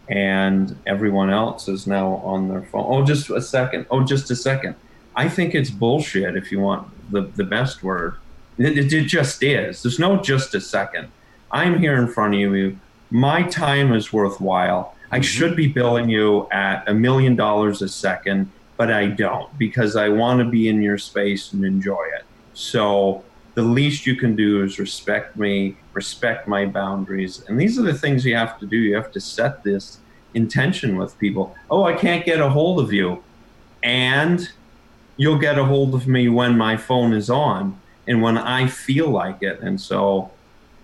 and everyone else is now on their phone. Oh just a second. Oh just a second. I think it's bullshit if you want the, the best word. It, it, it just is. There's no just a second. I'm here in front of you. My time is worthwhile. I mm-hmm. should be billing you at a million dollars a second but i don't because i want to be in your space and enjoy it. So the least you can do is respect me, respect my boundaries. And these are the things you have to do. You have to set this intention with people. Oh, I can't get a hold of you. And you'll get a hold of me when my phone is on and when I feel like it. And so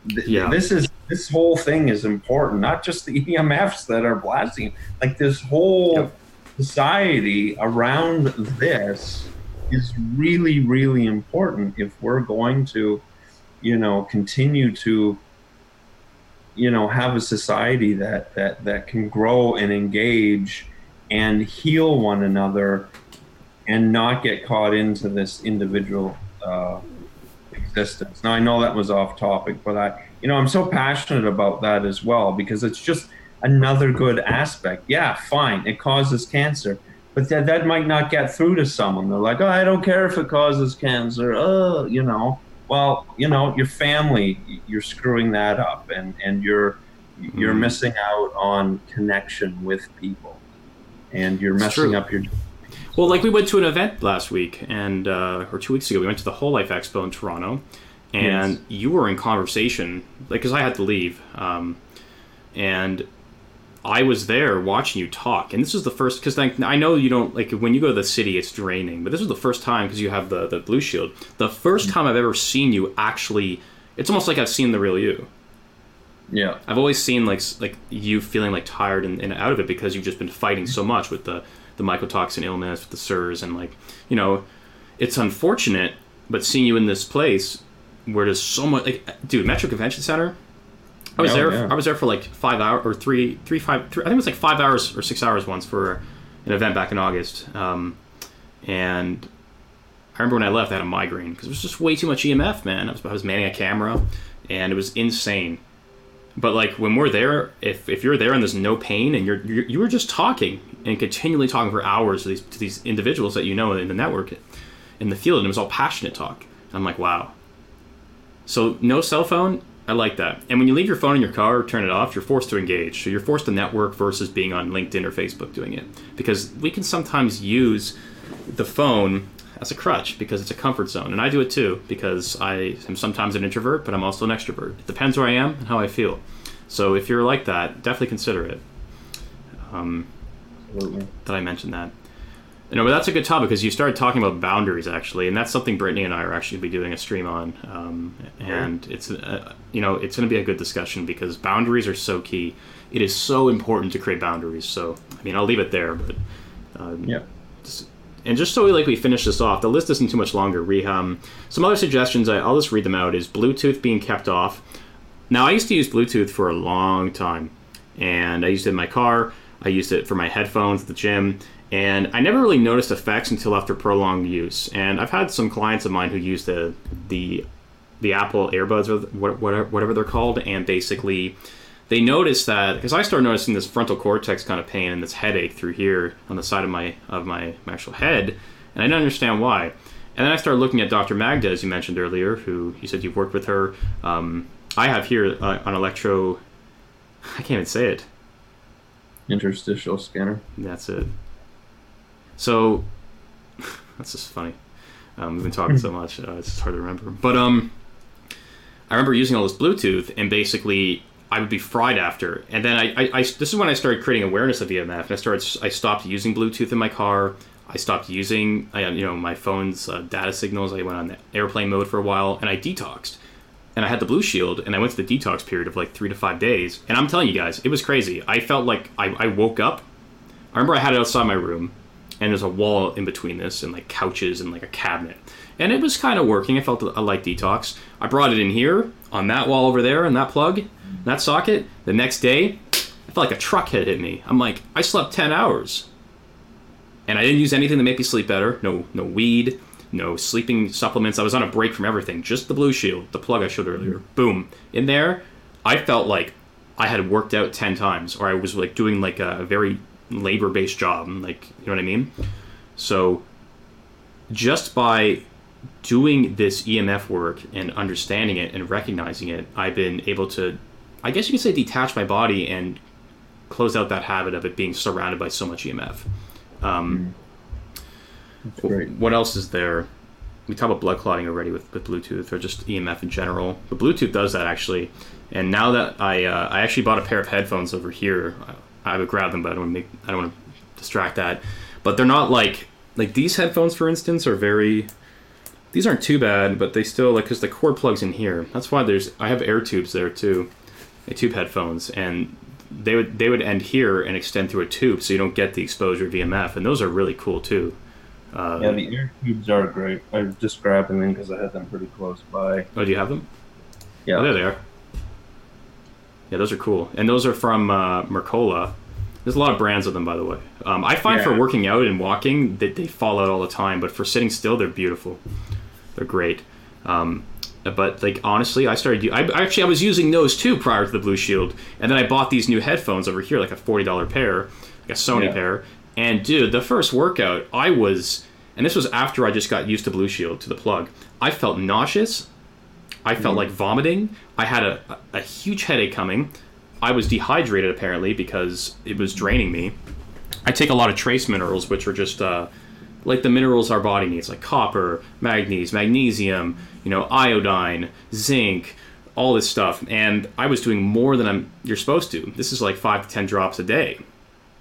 th- Yeah. this is this whole thing is important, not just the EMFs that are blasting, like this whole Yep. society around this is really really important if we're going to you know continue to you know have a society that that that can grow and engage and heal one another and not get caught into this individual uh, existence now i know that was off topic but i you know i'm so passionate about that as well because it's just another good aspect yeah fine it causes cancer but that, that might not get through to someone. They're like, oh, I don't care if it causes cancer. Oh, you know, well, you know, your family, you're screwing that up, and and you're you're Mhm. missing out on connection with people, and you're It's messing true. up your. Well, like we went to an event last week, and uh, or two weeks ago, we went to the Whole Life Expo in Toronto, and Yes. you were in conversation, like because I had to leave, um, and I was there watching you talk, and this was the first because I know you don't like when you go to the city, it's draining, but this was the first time because you have the the Blushield, the first time I've ever seen you actually it's almost like I've seen the real you. Yeah. I've always seen like like you feeling like tired and, and out of it because you've just been fighting so much with the the mycotoxin illness, with the CIRS, and like you know, it's unfortunate, but seeing you in this place where there's so much like, dude, Metro Convention Center. I was Oh, there. yeah. I was there for like five hours or three, three, five. Three, I think it was like five hours or six hours once for an event back in August. Um, and I remember when I left, I had a migraine because it was just way too much EMF, man. I was, I was manning a camera, and it was insane. But like when we're there, if, if you're there and there's no pain and you're, you're you were just talking and continually talking for hours to these to these individuals that you know in the network, in the field, and it was all passionate talk. I'm like, wow. So no cell phone, I like that. And when you leave your phone in your car or turn it off, you're forced to engage. So you're forced to network versus being on LinkedIn or Facebook doing it. Because we can sometimes use the phone as a crutch because it's a comfort zone. And I do it too because I am sometimes an introvert, but I'm also an extrovert. It depends where I am and how I feel. So if you're like that, definitely consider it. Um, Absolutely. that I mentioned that. You know, but that's a good topic because you started talking about boundaries actually, and that's something Brittany and I are actually be doing a stream on. Um, and it's uh, you know it's going to be a good discussion because boundaries are so key. It is so important to create boundaries. So I mean, I'll leave it there, but um, Yeah. and just so we like we finish this off, the list isn't too much longer. We um some other suggestions. I, I'll just read them out. Is Bluetooth being kept off? Now I used to use Bluetooth for a long time, and I used it in my car. I used it for my headphones at the gym, and I never really noticed effects until after prolonged use. And I've had some clients of mine who use the the the Apple earbuds or whatever whatever they're called, and basically they noticed that because I started noticing this frontal cortex kind of pain and this headache through here on the side of my of my, my actual head, and I didn't understand why. And then I started looking at Dr. Magda, as you mentioned earlier, who you said you've worked with her. Um, I have here uh, on electro. I can't even say it. Interstitial scanner. That's it. So that's just funny. Um, we've been talking so much, uh, it's hard to remember. But um, I remember using all this Bluetooth, and basically I would be fried after. And then I, I, I this is when I started creating awareness of EMF, and I started I stopped using Bluetooth in my car. I stopped using I, you know my phone's uh, data signals. I went on airplane mode for a while, and I detoxed. And I had the Blushield, and I went to the detox period of like three to five days. And I'm telling you guys, it was crazy. I felt like I, I woke up. I remember I had it outside my room, and there's a wall in between this, and like couches and like a cabinet. And it was kind of working. I felt a light detox. I brought it in here on that wall over there, and that plug, that socket. The next day, I felt like a truck had hit me. I'm like, I slept 10 hours. And I didn't use anything to make me sleep better. No, no weed, no sleeping supplements. I was on a break from everything. Just the Blushield, the plug I showed earlier. Boom. In there, I felt like I had worked out 10 times, or I was like doing like a very labor based job. Like, you know what I mean? So, just by doing this EMF work and understanding it and recognizing it, I've been able to, I guess you could say, detach my body and close out that habit of it being surrounded by so much EMF. Um, great. what else is there? We talked about blood clotting already with, with Bluetooth or just EMF in general. But Bluetooth does that actually. And now that I uh, I actually bought a pair of headphones over here, I, I would grab them, but I don't want to make I don't want to distract that. But they're not like like these headphones, for instance, are very. These aren't too bad, but they still like because the cord plugs in here. That's why there's I have air tubes there too, a tube headphones, and they would they would end here and extend through a tube, so you don't get the exposure VMF, and those are really cool too. Uh, Yeah, the ear tubes are great. I'm just grabbing them in because I had them pretty close by. Oh, do you have them? Yeah. Oh, there they are. Yeah, those are cool, and those are from uh, Mercola. There's a lot of brands of them, by the way. Um, I find for working out and walking that they fall out all the time, but for sitting still, they're beautiful. They're great. Um, but like honestly, I started. I actually I was using those too prior to the Blushield, and then I bought these new headphones over here, like a forty dollar pair, like a Sony Yeah. pair. And dude, the first workout, I was, and this was after I just got used to Blushield to the plug. I felt nauseous. I felt like vomiting. I had a, a, huge headache coming. I was dehydrated apparently because it was draining me. I take a lot of trace minerals, which are just uh, like the minerals our body needs, like copper, manganese, magnesium, you know, iodine, zinc, all this stuff. And I was doing more than I'm you're supposed to. This is like five to ten drops a day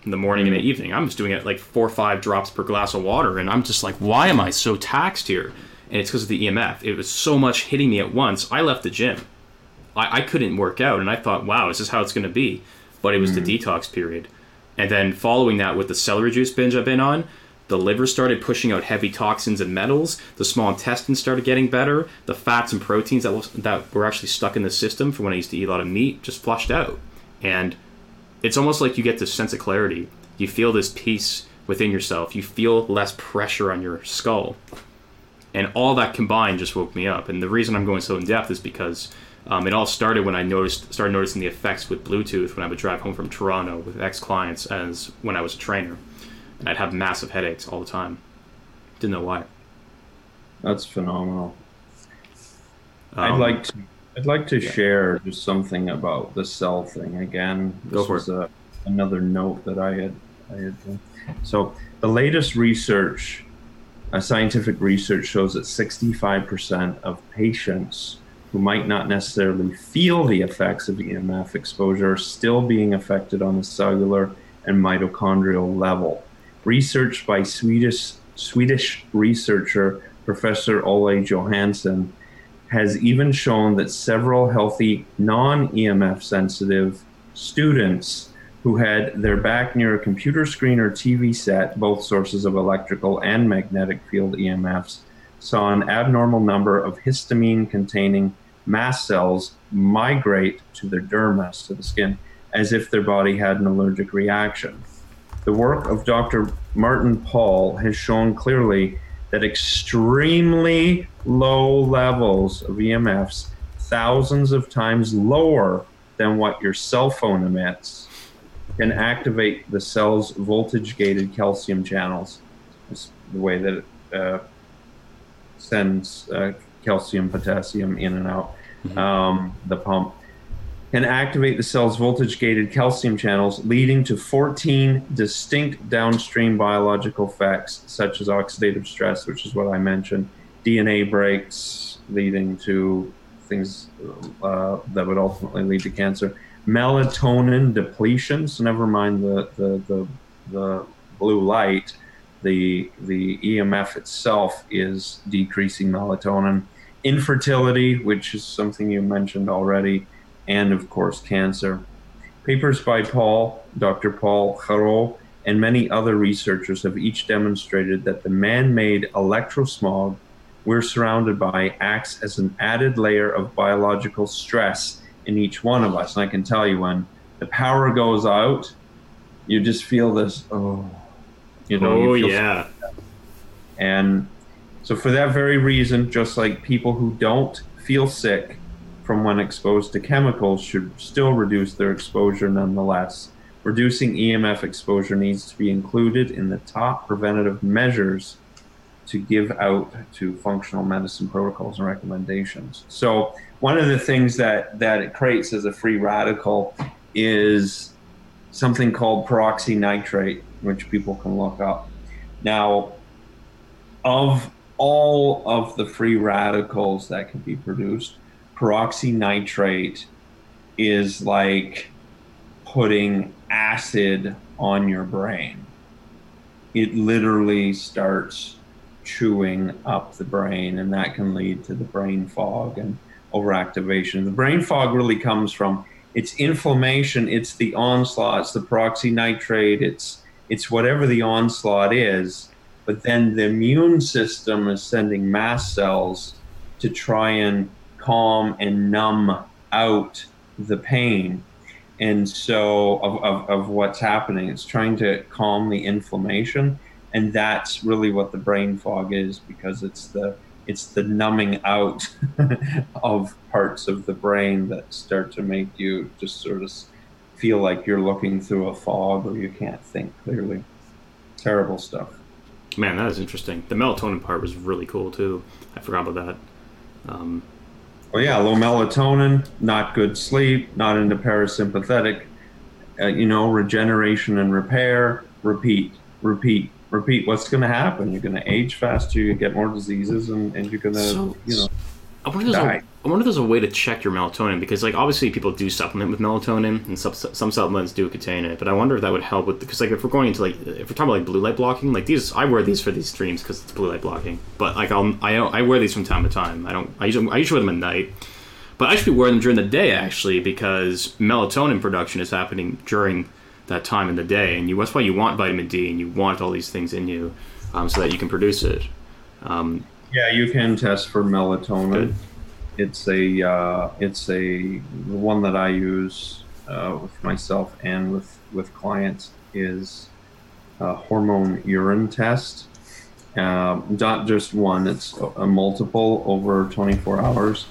in the morning and the evening. I'm just doing it like four or five drops per glass of water, and I'm just like, why am I so taxed here? and it's because of the EMF. It was so much hitting me at once. I left the gym. I, I couldn't work out, and I thought, wow, is this how it's going to be? But it was mm. the detox period, and then following that with the celery juice binge I've been on, the liver started pushing out heavy toxins and metals. The small intestine started getting better. The fats and proteins that was, that were actually stuck in the system from when I used to eat a lot of meat just flushed out, and it's almost like you get this sense of clarity. You feel this peace within yourself. You feel less pressure on your skull. And all that combined just woke me up. And the reason I'm going so in depth is because um, it all started when I noticed started noticing the effects with Bluetooth when I would drive home from Toronto with ex clients as when I was a trainer, and I'd have massive headaches all the time. Didn't know why. That's phenomenal. Um, I'd like to I'd like to yeah. share just something about the cell thing again. This Go for was a, another note that I had I had done. So the latest research, uh, scientific research shows that 65% of patients who might not necessarily feel the effects of EMF exposure are still being affected on a cellular and mitochondrial level. Research by Swedish Swedish researcher Professor Ole Johansson has even shown that several healthy non EMF sensitive students who had their back near a computer screen or TV set, both sources of electrical and magnetic field EMFs, saw an abnormal number of histamine containing mast cells migrate to their dermis, to the skin, as if their body had an allergic reaction. The work of Dr. Martin Pall has shown clearly that extremely low levels of EMFs, thousands of times lower than what your cell phone emits, can activate the cell's voltage gated calcium channels. It's the way that it uh, sends uh, calcium, potassium in and out mm-hmm. um, the pump. Can activate the cell's voltage gated calcium channels, leading to 14 distinct downstream biological effects, such as oxidative stress, which is what I mentioned, DNA breaks, leading to things uh, that would ultimately lead to cancer melatonin depletion. So never mind the the the, the blue light. The the EMF itself is decreasing melatonin. Infertility, which is something you mentioned already, and of course cancer. Papers by Pall, Dr. Paul Héroux, and many other researchers have each demonstrated that the man-made electrosmog we're surrounded by acts as an added layer of biological stress in each one of us. And I can tell you when the power goes out, you just feel this, oh, you know. Oh, yeah. And so, for that very reason, just like people who don't feel sick from when exposed to chemicals should still reduce their exposure nonetheless. Reducing EMF exposure needs to be included in the top preventative measures to give out to functional medicine protocols and recommendations. So one of the things that that it creates as a free radical is something called peroxynitrite, which people can look up. Now, of all of the free radicals that can be produced, Peroxynitrate is like putting acid on your brain. It literally starts chewing up the brain, and that can lead to the brain fog and overactivation. The brain fog really comes from it's inflammation, it's the onslaught, it's the peroxynitrate, it's it's whatever the onslaught is, but then the immune system is sending mast cells to try and calm and numb out the pain. And so of, of, of what's happening, it's trying to calm the inflammation. And that's really what the brain fog is because it's the it's the numbing out of parts of the brain that start to make you just sort of feel like you're looking through a fog or you can't think clearly. Terrible stuff man that is interesting. The melatonin part was really cool too. I forgot about that. Um, well yeah low melatonin not good sleep not into parasympathetic uh, you know regeneration and repair. Repeat repeat repeat, what's going to happen? You're going to age faster, you get more diseases, and, and you're going to, so, you know, I wonder die. I wonder if there's a way to check your melatonin because like obviously people do supplement with melatonin and some some supplements do contain it, but I wonder if that would help with because like if we're going into like if we're talking about like blue light blocking, like these I wear these for these streams because it's blue light blocking, but like I'll I I wear these from time to time. I don't I usually I usually wear them at night, but I should be wearing them during the day actually because melatonin production is happening during that time in the day, and you that's why you want vitamin D and you want all these things in you um, so that you can produce it. Um, yeah, you can test for melatonin. Good. It's a uh, it's a one that I use uh, with myself and with with clients is a hormone urine test. Um, not just one; it's a multiple over 24 hours.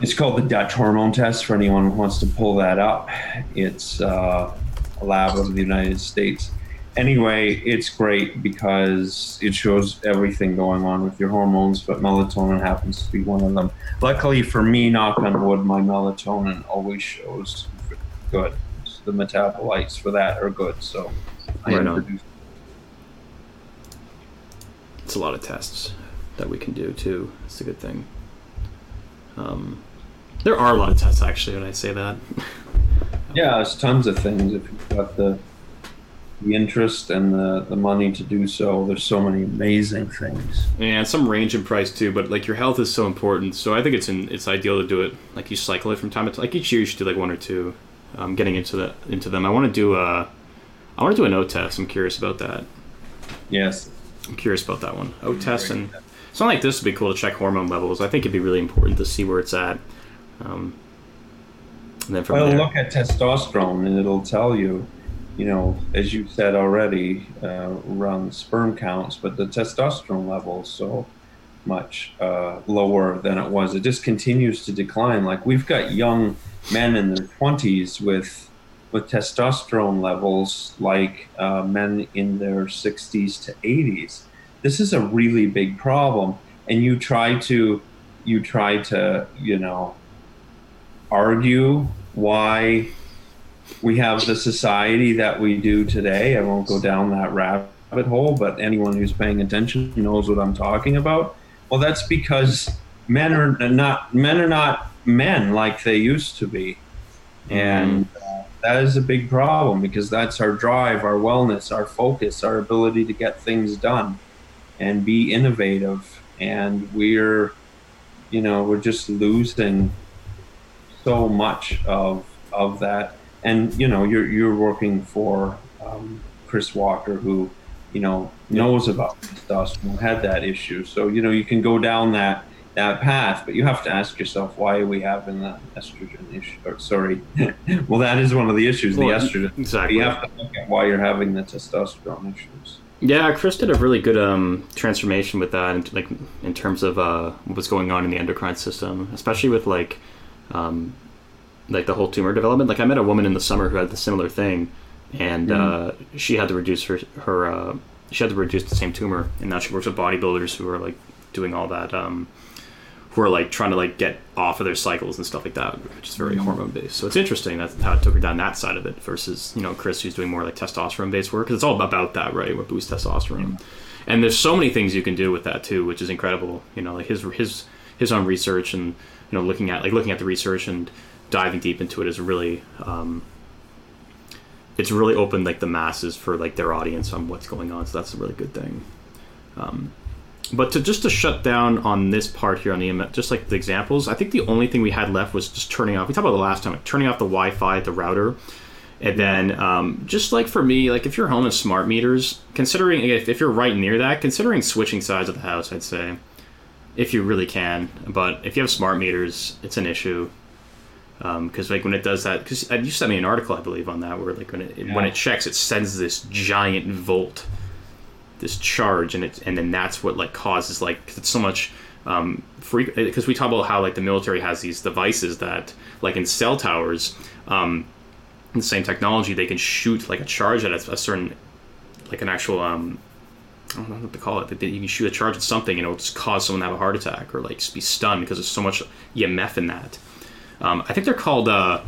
It's called the Dutch hormone test for anyone who wants to pull that up. It's uh, a lab of the United States anyway, it's great because it shows everything going on with your hormones, but melatonin happens to be one of them. Luckily for me, knock on wood, my melatonin always shows good. The metabolites for that are good, so I Right on. it's a lot of tests that we can do too. It's a good thing. Um, there are a lot of tests actually when I say that. Yeah, there's tons of things if you've got the the interest and the, the money to do so. There's so many amazing things. And some range in price too, but like your health is so important. So I think it's in, it's ideal to do it. Like you cycle it from time to time. Like each year you should do like one or two. Um, getting into the into them. I want to do a I want to do an O test. I'm curious about that. Yes. I'm curious about that one. O test and something like this would be cool to check hormone levels. I think it'd be really important to see where it's at. Um, and then from Well, there, look at testosterone, and it'll tell you, you know, as you said already, uh, sperm counts, but the testosterone level is so much uh, lower than it was. It just continues to decline. Like we've got young men in their twenties with with testosterone levels like uh, men in their sixties to eighties. This is a really big problem, and you try to you try to you know argue why we have the society that we do today. I won't go down that rabbit hole, but anyone who's paying attention knows what I'm talking about. Well, that's because men are not men are not men like they used to be, and uh, that is a big problem because that's our drive, our wellness, our focus, our ability to get things done and be innovative. And we're, you know, we're just losing so much of of that. And you know, you're you're working for um, Chris Walker, who you know knows about testosterone, who had that issue. So you know, you can go down that that path, but you have to ask yourself, why are we having the estrogen issue? Or sorry, well, that is one of the issues, Well, the estrogen. exactly. You have to look at why you're having the testosterone issues. Yeah, Chris did a really good um, transformation with that, in, like in terms of uh, what's going on in the endocrine system, especially with like, um, like the whole tumor development. Like I met a woman in the summer who had the similar thing, and uh, she had to reduce her her uh, she had to reduce the same tumor, and now she works with bodybuilders who are like doing all that, um, who are like trying to like get off of their cycles and stuff like that, which is very hormone based. So it's interesting that's how it took her down that side of it versus you know Chris who's doing more like testosterone based work because it's all about that, right? What boosts testosterone. And there's so many things you can do with that too, which is incredible. You know, like his his his own research and you know looking at like looking at the research and diving deep into it is really um, it's really opened like the masses for like their audience on what's going on. So that's a really good thing. Um, but to just to shut down on this part here on the just like the examples, I think the only thing we had left was just turning off. We talked about the last time, like turning off the Wi-Fi the router, and then um, just like for me, like if your home is smart meters, considering if, if you're right near that, considering switching sides of the house, I'd say if you really can. But if you have smart meters, it's an issue because like when it does that, because you sent me an article, I believe, on that where like when it when Yeah. it checks, it sends this giant volt this charge and it and then that's what like causes like it's so much um because we talk about how like the military has these devices that like in cell towers um the same technology they can shoot like a charge at a, a certain like an actual um I don't know what to call it. But you can shoot a charge at something, and it'll just cause someone to have a heart attack or like be stunned because there's so much EMF in that. Um, I think they're called. Uh,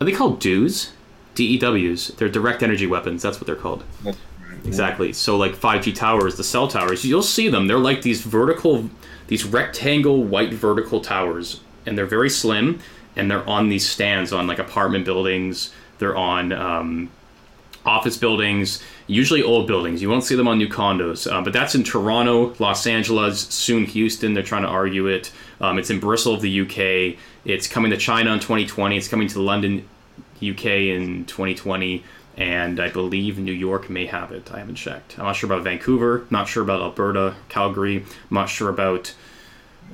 are they called DEWs? DEWs. They're direct energy weapons. That's what they're called. Right. exactly. So like 5G towers, the cell towers, you'll see them. They're like these vertical, these rectangle white vertical towers, and they're very slim, and they're on these stands on like apartment buildings. They're on um, office buildings, usually old buildings. You won't see them on new condos. Uh, but that's in Toronto, Los Angeles, soon Houston. They're trying to argue it. Um, it's in Bristol of the UK. It's coming to China in 2020. It's coming to London, UK in 2020. And I believe New York may have it. I haven't checked. I'm not sure about Vancouver. Not sure about Alberta, Calgary. I'm not sure about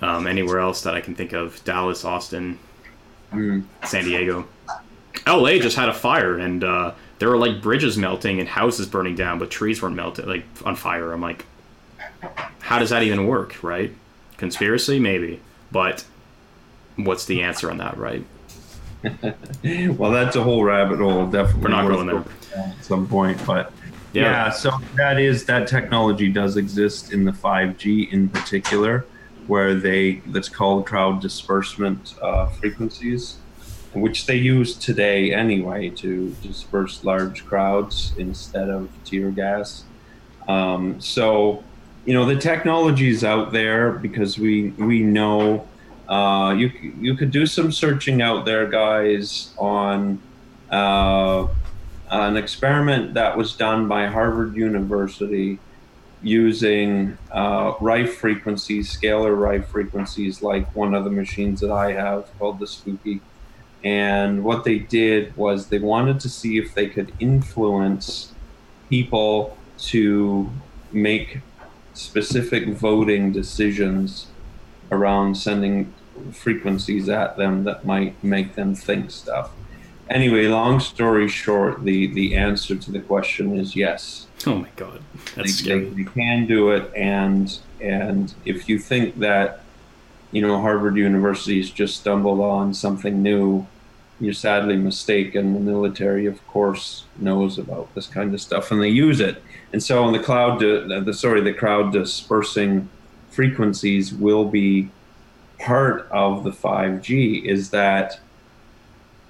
um, anywhere else that I can think of. Dallas, Austin, Mm. San Diego. LA just had a fire and uh, there were like bridges melting and houses burning down, but trees weren't melted, like on fire. I'm like, how does that even work, right? Conspiracy, maybe, but what's the answer on that, right? well, that's a whole rabbit hole. Definitely, We're not going there. at some point. But Yeah. yeah. so that is that technology does exist in the 5G in particular, where they that's called crowd disbursement uh, frequencies, which they use today anyway to disperse large crowds instead of tear gas. Um, so, you know, the technology is out there because we we know. Uh, you you could do some searching out there, guys, on uh, an experiment that was done by Harvard University using uh, Rife frequencies, scalar Rife frequencies, like one of the machines that I have called the Spooky. And what they did was they wanted to see if they could influence people to make specific voting decisions around sending frequencies at them that might make them think stuff. Anyway, long story short, the, the answer to the question is yes. Oh my god, that's They, scary. they, they can do it, and and if you think that you know Harvard University has just stumbled on something new, you're sadly mistaken. The military, of course, knows about this kind of stuff, and they use it. And so, on the cloud, the sorry, the crowd dispersing frequencies will be part of the 5G. Is that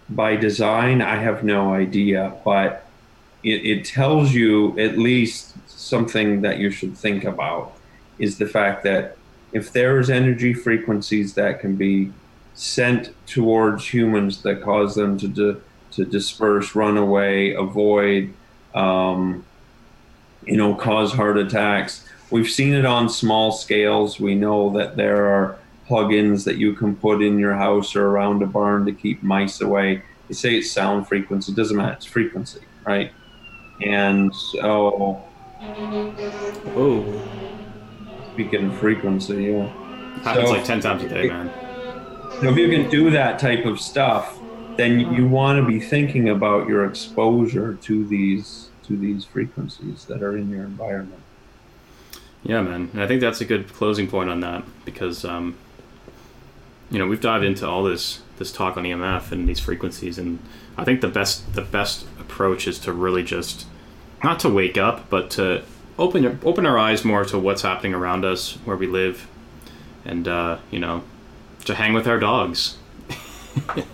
by design? I have no idea, but it, it tells you at least something that you should think about is the fact that if there's energy frequencies that can be sent towards humans that cause them to di- to disperse, run away, avoid, um, you know, cause heart attacks. We've seen it on small scales. We know that there are plugins that you can put in your house or around a barn to keep mice away. They say it's sound frequency. It doesn't matter. It's frequency, right? And so, Oh, speaking frequency, yeah. happens So- like ten times a day, man. So if you can do that type of stuff, then you want to be thinking about your exposure to these to these frequencies that are in your environment. Yeah, man. And I think that's a good closing point on that because, um, you know, we've dived into all this this talk on EMF and these frequencies, and I think the best the best approach is to really just not to wake up, but to open open our eyes more to what's happening around us, where we live, and uh, you know, to hang with our dogs.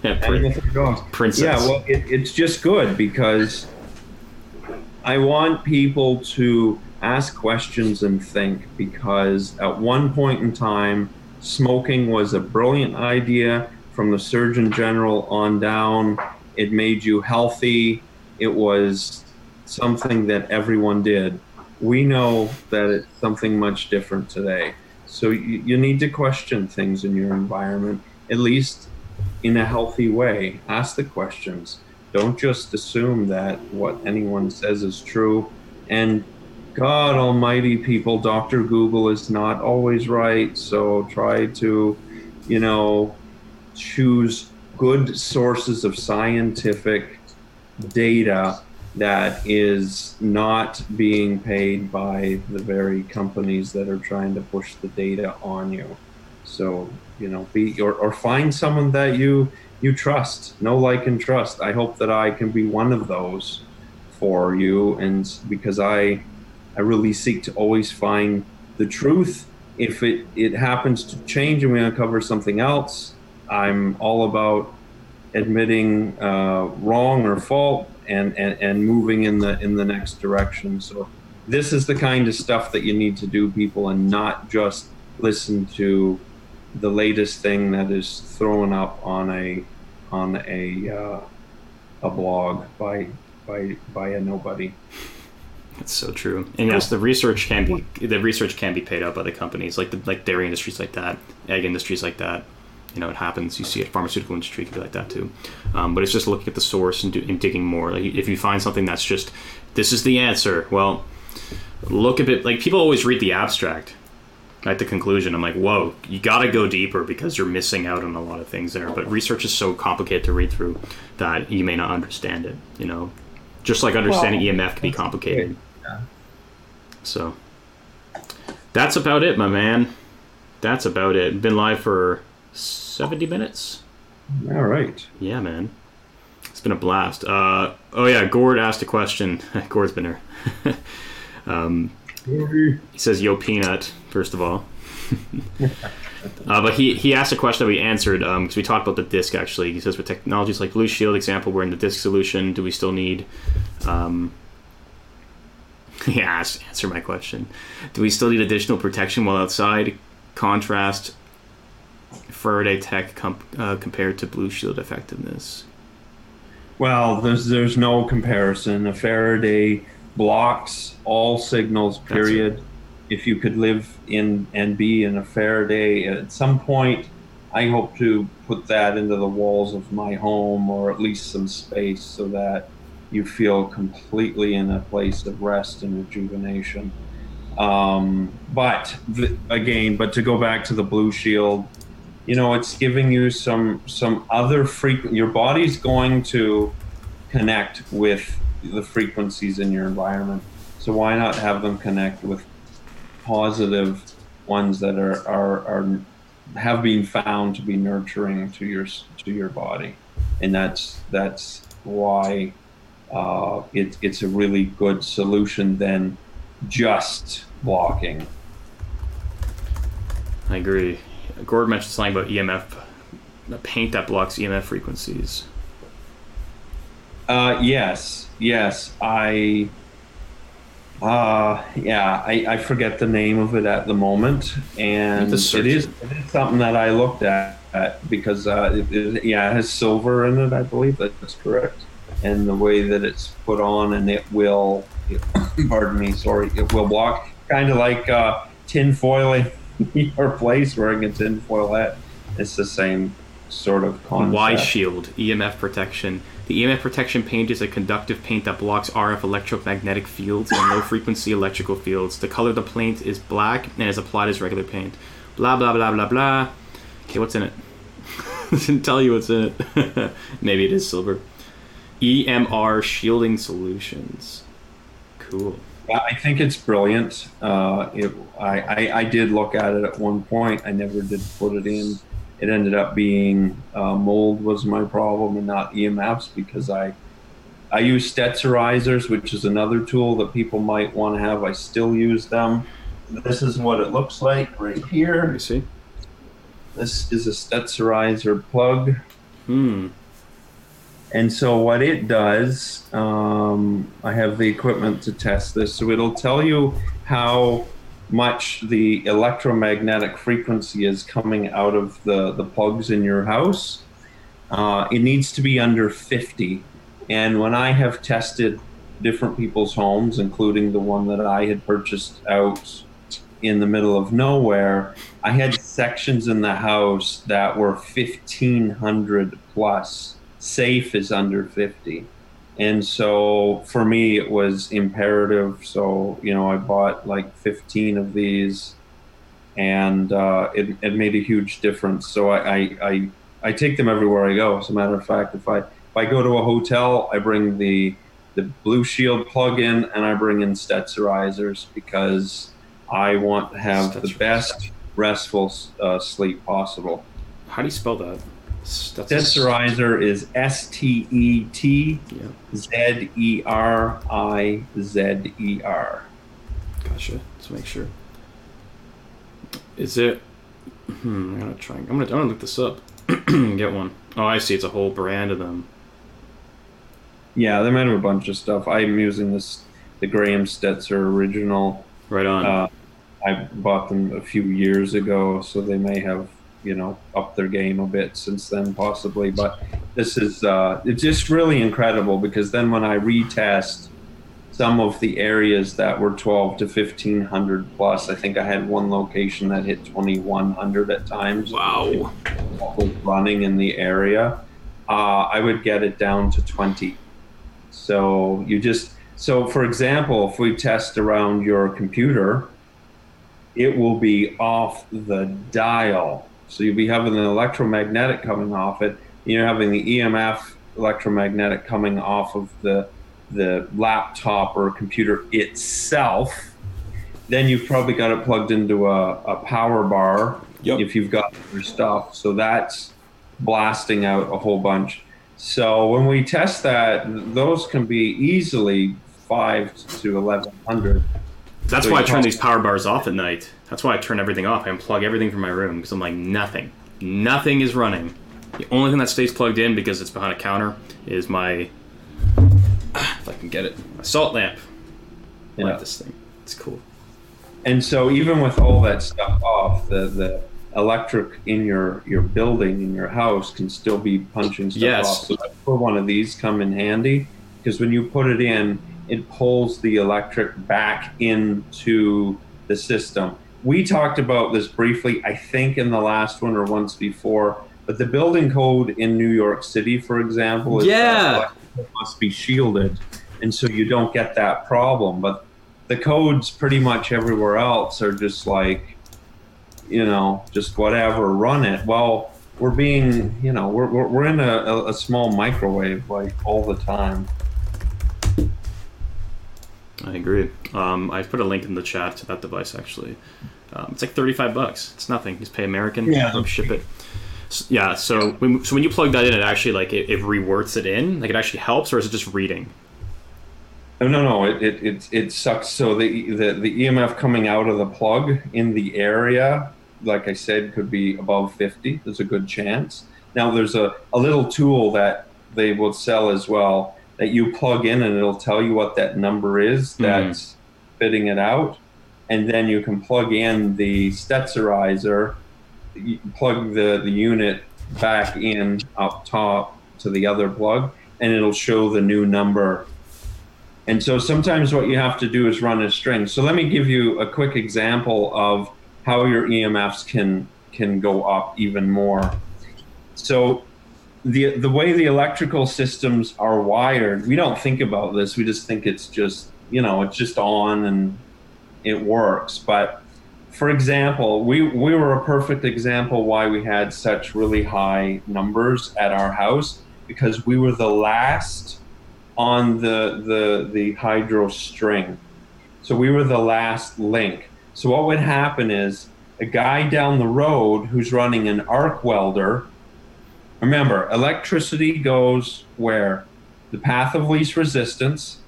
And with your dogs. Princess. Yeah, well, it, it's just good because I want people to ask questions and think because at one point in time, smoking was a brilliant idea from the Surgeon General on down. It made you healthy. It was something that everyone did. We know that it's something much different today. So you, you need to question things in your environment, at least in a healthy way. Ask the questions. Don't just assume that what anyone says is true. And God Almighty, people, Dr. Google is not always right. So try to, you know, choose good sources of scientific data that is not being paid by the very companies that are trying to push the data on you. So, you know, be or, or find someone that you you trust, know, like, and trust. I hope that I can be one of those for you, and because I I really seek to always find the truth. If it it happens to change and we uncover something else, I'm all about admitting uh, wrong or fault and, and and moving in the in the next direction. So this is the kind of stuff that you need to do, people, and not just listen to the latest thing that is thrown up on a on a uh, a blog by by by a nobody. That's so true. And yes, the research can be the research can be paid out by the companies, like the like dairy industries like that, egg industries like that. You know, it happens. You see it. Pharmaceutical industry can be like that too. Um, but it's just looking at the source and, do, and digging more. Like if you find something that's just this is the answer, well, look a bit. Like people always read the abstract at the conclusion. I'm like, whoa, you got to go deeper because you're missing out on a lot of things there. But research is so complicated to read through that you may not understand it. You know, just like understanding well, EMF can be complicated. Yeah. So that's about it, my man. That's about it. Been live for 70 minutes. All right. Yeah, man. It's been a blast. Uh, oh, yeah. Gord asked a question. Gord's been here. um, he says, Yo, Peanut, first of all. uh, but he, he asked a question that we answered because um, we talked about the disk actually. He says, with technologies like Blushield, example, we're in the disk solution. Do we still need. Um, he asked, answer my question. Do we still need additional protection while outside? Contrast Faraday Tech comp, uh, compared to Blushield effectiveness? Well, there's there's no comparison. A Faraday blocks all signals. Period. If you could live in and be in a Faraday at some point, I hope to put that into the walls of my home or at least some space so that you feel completely in a place of rest and rejuvenation. Um, but the, again, but to go back to the Blushield, you know, it's giving you some some other frequent. Your body's going to connect with the frequencies in your environment. So why not have them connect with positive ones that are are, are have been found to be nurturing to your to your body, and that's that's why uh, it, it's a really good solution than just blocking. I agree. Gord mentioned something about EMF, a paint that blocks EMF frequencies. Uh, yes, yes. I, uh, yeah, I, I forget the name of it at the moment, and it is, it is something that I looked at, at because uh, it, it, yeah, it has silver in it. I believe that's correct, and the way that it's put on, and it will, pardon me, sorry, it will block, kind of like uh, tin foiling your place wearing a tin foil hat. It's the same sort of concept. Y shield, EMF protection. The EMF protection paint is a conductive paint that blocks RF electromagnetic fields and low frequency electrical fields. The color of the paint is black and is applied as regular paint. Blah blah blah blah blah. Okay, what's in it? Didn't tell you what's in it. Maybe it is silver. EMR shielding solutions. Cool. I think it's brilliant. Uh, it, I, I, I, did look at it at one point. I never did put it in. It ended up being uh, mold was my problem and not EMFs because I I use Stetzerizers, which is another tool that people might want to have. I still use them. This is what it looks like right here. You see? This is a Stetzerizer plug. Hmm. And so what it does, um, I have the equipment to test this. So it'll tell you how much the electromagnetic frequency is coming out of the, the plugs in your house. Uh, it needs to be under 50. And when I have tested different people's homes, including the one that I had purchased out in the middle of nowhere, I had sections in the house that were 1500 plus safe is under 50 and so for me it was imperative. So you know i bought like 15 of these and uh, it, it made a huge difference. So I, I, I i take them everywhere i go. As a matter of fact if i if i go to a hotel i bring the the Blushield plug-in and i bring in Stetzerizers because i want to have the best restful uh, sleep possible. How do you spell that Stetzerizer is S T E T Z E R I Z E R. Gotcha. Let's make sure. Is it? Hmm, I'm gonna try. I'm gonna. I'm gonna look this up. And get one. Oh, I see. It's a whole brand of them. Yeah, they might have a bunch of stuff. I'm using this the Graham Stetzer original. Right on. Uh, I bought them a few years ago, so they may have you know upped their game a bit since then, possibly. But this is uh, it's just really incredible because then when I retest some of the areas that were 12 to 1500 plus, I think I had one location that hit 2100 at times. Wow. Running in the area, uh, I would get it down to 20. So you just so for example, if we test around your computer it will be off the dial. So you'll be having an electromagnetic coming off it. You're having the EMF electromagnetic coming off of the the laptop or computer itself. Then you've probably got it plugged into a, a power bar yep. if you've got your stuff. So that's blasting out a whole bunch. So when we test that, those can be easily five to eleven hundred that's so why I turn these power bars off at night. That's why I turn everything off. I unplug everything from my room because I'm like, nothing. Nothing is running. The only thing that stays plugged in because it's behind a counter is my, if I can get it, my salt lamp. I like this thing. It's cool. And so even with all that stuff off, the, the electric in your, your building, in your house, can still be punching stuff yes. off. So that's where one of these come in handy because when you put it in, it pulls the electric back into the system. We talked about this briefly, I think, in the last one or once before. But the building code in New York City, for example, is uh, yeah. must be shielded, and so you don't get that problem. But the codes pretty much everywhere else are just like, you know, just whatever, run it. Well, we're being, you know, we're, we're, we're in a, a small microwave like all the time. I agree. Um, I put a link in the chat to that device actually. Um, it's like thirty-five bucks. It's nothing. Just pay American. Yeah. Ship it. So, yeah. So when, so when you plug that in, it actually like it, it reworks it in. Like it actually helps, or is it just reading? No, no, no. It it it, it sucks. So the, the the EMF coming out of the plug in the area, like I said, could be above fifty. There's a good chance. Now there's a, a little tool that they will sell as well that you plug in and it'll tell you what that number is mm-hmm. that's mm-hmm. spitting it out. And then you can plug in the Stetzerizer, plug the, the unit back in up top to the other plug, and it'll show the new number. And so sometimes what you have to do is run a string. So let me give you a quick example of how your EMFs can can go up even more. So the the way the electrical systems are wired, we don't think about this. We just think it's just you know it's just on and it works. But for example, we we were a perfect example why we had such really high numbers at our house because we were the last on the the the hydro string. So we were the last link. So what would happen is a guy down the road who's running an arc welder Remember, electricity goes where? The path of least resistance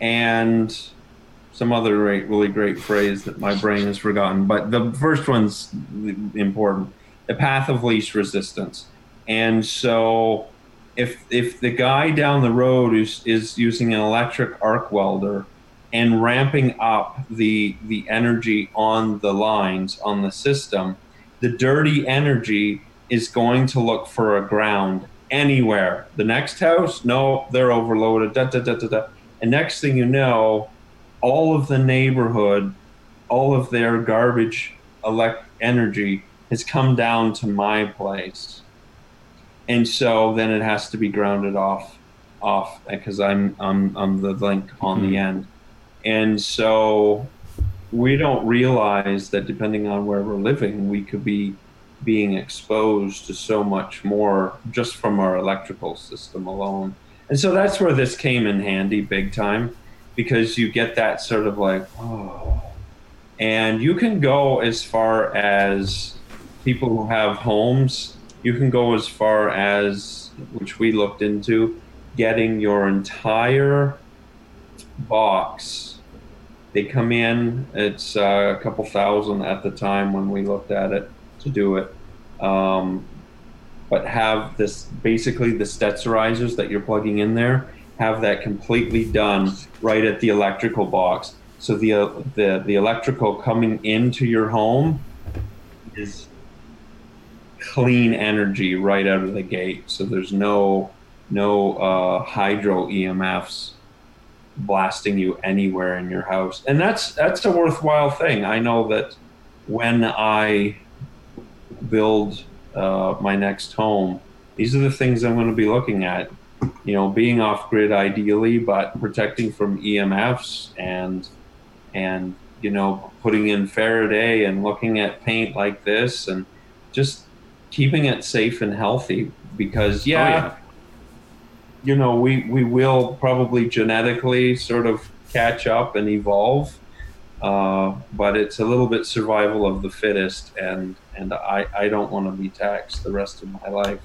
and some other great, really great phrase that my brain has forgotten, but the first one's important. The path of least resistance. And so if if the guy down the road is, is using an electric arc welder and ramping up the the energy on the lines on the system, the dirty energy is going to look for a ground anywhere. The next house, no, they're overloaded. Da, da, da, da, da. And next thing you know, all of the neighborhood, all of their garbage elect energy has come down to my place. And so then it has to be grounded off off because I'm I'm I'm the link on mm-hmm. the end. And so we don't realize that depending on where we're living, we could be being exposed to so much more just from our electrical system alone. And so that's where this came in handy big time because you get that sort of like, oh. And you can go as far as people who have homes, you can go as far as, which we looked into, getting your entire box. They come in, it's uh, a couple thousand at the time when we looked at it to do it. Um, but have this basically the Stetzerizers that you're plugging in there, have that completely done right at the electrical box. So the uh, the the electrical coming into your home is clean energy right out of the gate. So there's no no uh, hydro EMFs blasting you anywhere in your house, and that's that's a worthwhile thing. I know that when I build uh, my next home, these are the things I'm going to be looking at. You know, being off grid ideally, but protecting from EMFs and and you know putting in Faraday and looking at paint like this and just keeping it safe and healthy because yeah, oh, yeah. you know we we will probably genetically sort of catch up and evolve uh, but it's a little bit survival of the fittest and and I, I don't want to be taxed the rest of my life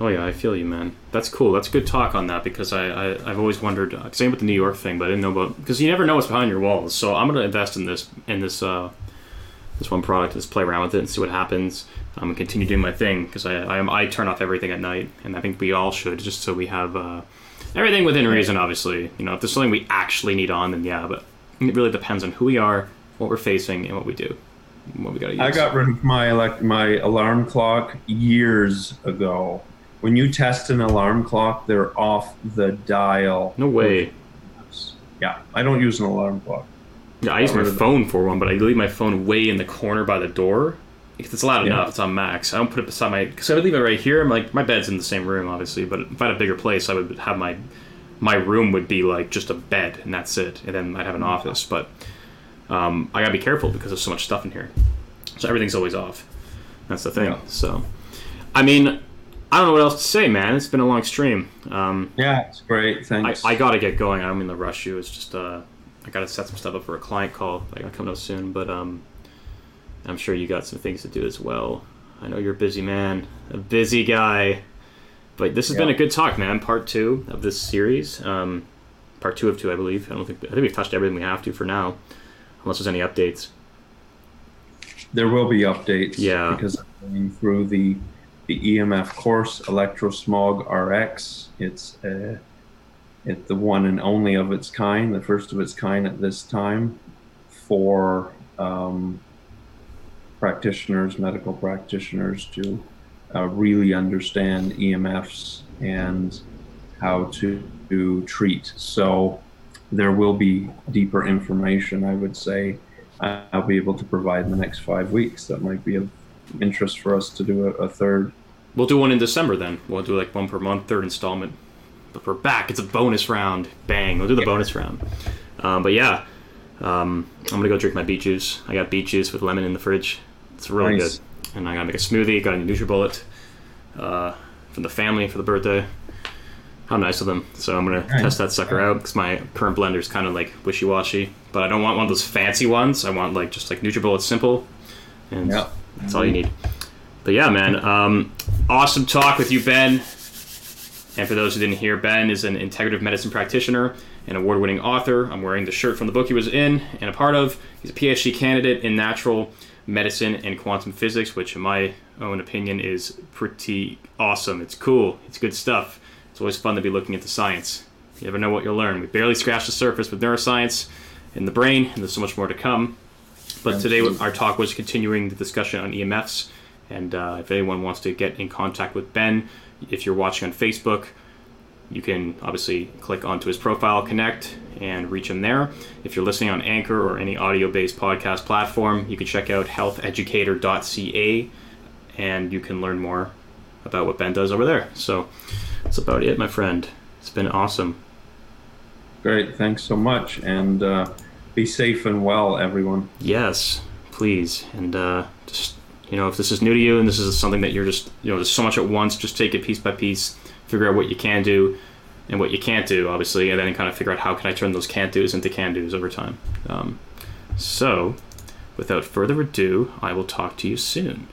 Oh yeah, I feel you, man. That's cool. That's good talk on that because I, I have always wondered. Uh, same with the New York thing, but I didn't know about because you never know what's behind your walls. So I'm gonna invest in this in this uh, this one product. Let's play around with it and see what happens. I'm gonna continue doing my thing because I I, I turn off everything at night, and I think we all should just so we have uh, everything within reason. Obviously, you know, if there's something we actually need on, then yeah. But it really depends on who we are, what we're facing, and what we do. What we gotta use. I got rid of my elect- my alarm clock years ago when you test an alarm clock, they're off the dial. No way. Yeah, I don't use an alarm clock. Yeah, I use my phone for one, but I leave my phone way in the corner by the door. Because it's loud yeah. enough. It's on max. I don't put it beside my. Because I would leave it right here. I'm like my bed's in the same room, obviously. But if I had a bigger place, I would have my my room would be like just a bed and that's it, and then I'd have an hmm. office. But um, I gotta be careful because there's so much stuff in here. So everything's always off. That's the thing. Yeah. So, I mean, I don't know what else to say, man. It's been a long stream. Um, yeah, it's great. Thanks. I, I got to get going. I don't mean to rush you. It's just uh, I got to set some stuff up for a client call. I gotta come up soon, but um, I'm sure you got some things to do as well. I know you're a busy man, a busy guy. But this has yeah. been a good talk, man. Part two of this series. Um, part two of two, I believe. I don't think I think we've touched everything we have to for now, unless there's any updates. There will be updates. Yeah, because I'm going through the the EMF course, Electrosmog RX. It's uh, it's the one and only of its kind, the first of its kind at this time for um, practitioners, medical practitioners to uh, really understand EMFs and how to, to treat. So there will be deeper information, I would say, I'll be able to provide in the next five weeks. That might be of interest for us to do a, a third We'll do one in December then. We'll do like one per month, third installment. But we're back. It's a bonus round. Bang. We'll do the bonus round. Um, but yeah, um, I'm gonna go drink my beet juice. I got beet juice with lemon in the fridge. It's really nice. good. And I gotta make a smoothie. Got a NutriBullet uh, from the family for the birthday. How nice of them. So I'm gonna nice. test that sucker out because my current blender is kind of like wishy-washy. But I don't want one of those fancy ones. I want like just like NutriBullet simple, and yep. that's all you need. But yeah, man, um, awesome talk with you, Ben. And for those who didn't hear, Ben is an integrative medicine practitioner, an award winning author. I'm wearing the shirt from the book he was in and a part of. He's a PhD candidate in natural medicine and quantum physics, which, in my own opinion, is pretty awesome. It's cool, it's good stuff. It's always fun to be looking at the science. You never know what you'll learn. We barely scratched the surface with neuroscience in the brain, and there's so much more to come. But today, our talk was continuing the discussion on EMFs and uh, if anyone wants to get in contact with Ben, if you're watching on Facebook, you can obviously click onto his profile, connect, and reach him there. If you're listening on Anchor or any audio based podcast platform, you can check out healtheducator.ca and you can learn more about what Ben does over there. So that's about it, my friend. It's been awesome. Great. Thanks so much. And uh, be safe and well, everyone. Yes, please. And uh, just you know, if this is new to you and this is something that you're just, you know, there's so much at once, just take it piece by piece, figure out what you can do and what you can't do, obviously, and then kind of figure out how can I turn those can't do's into can do's over time. Um, so, without further ado, I will talk to you soon.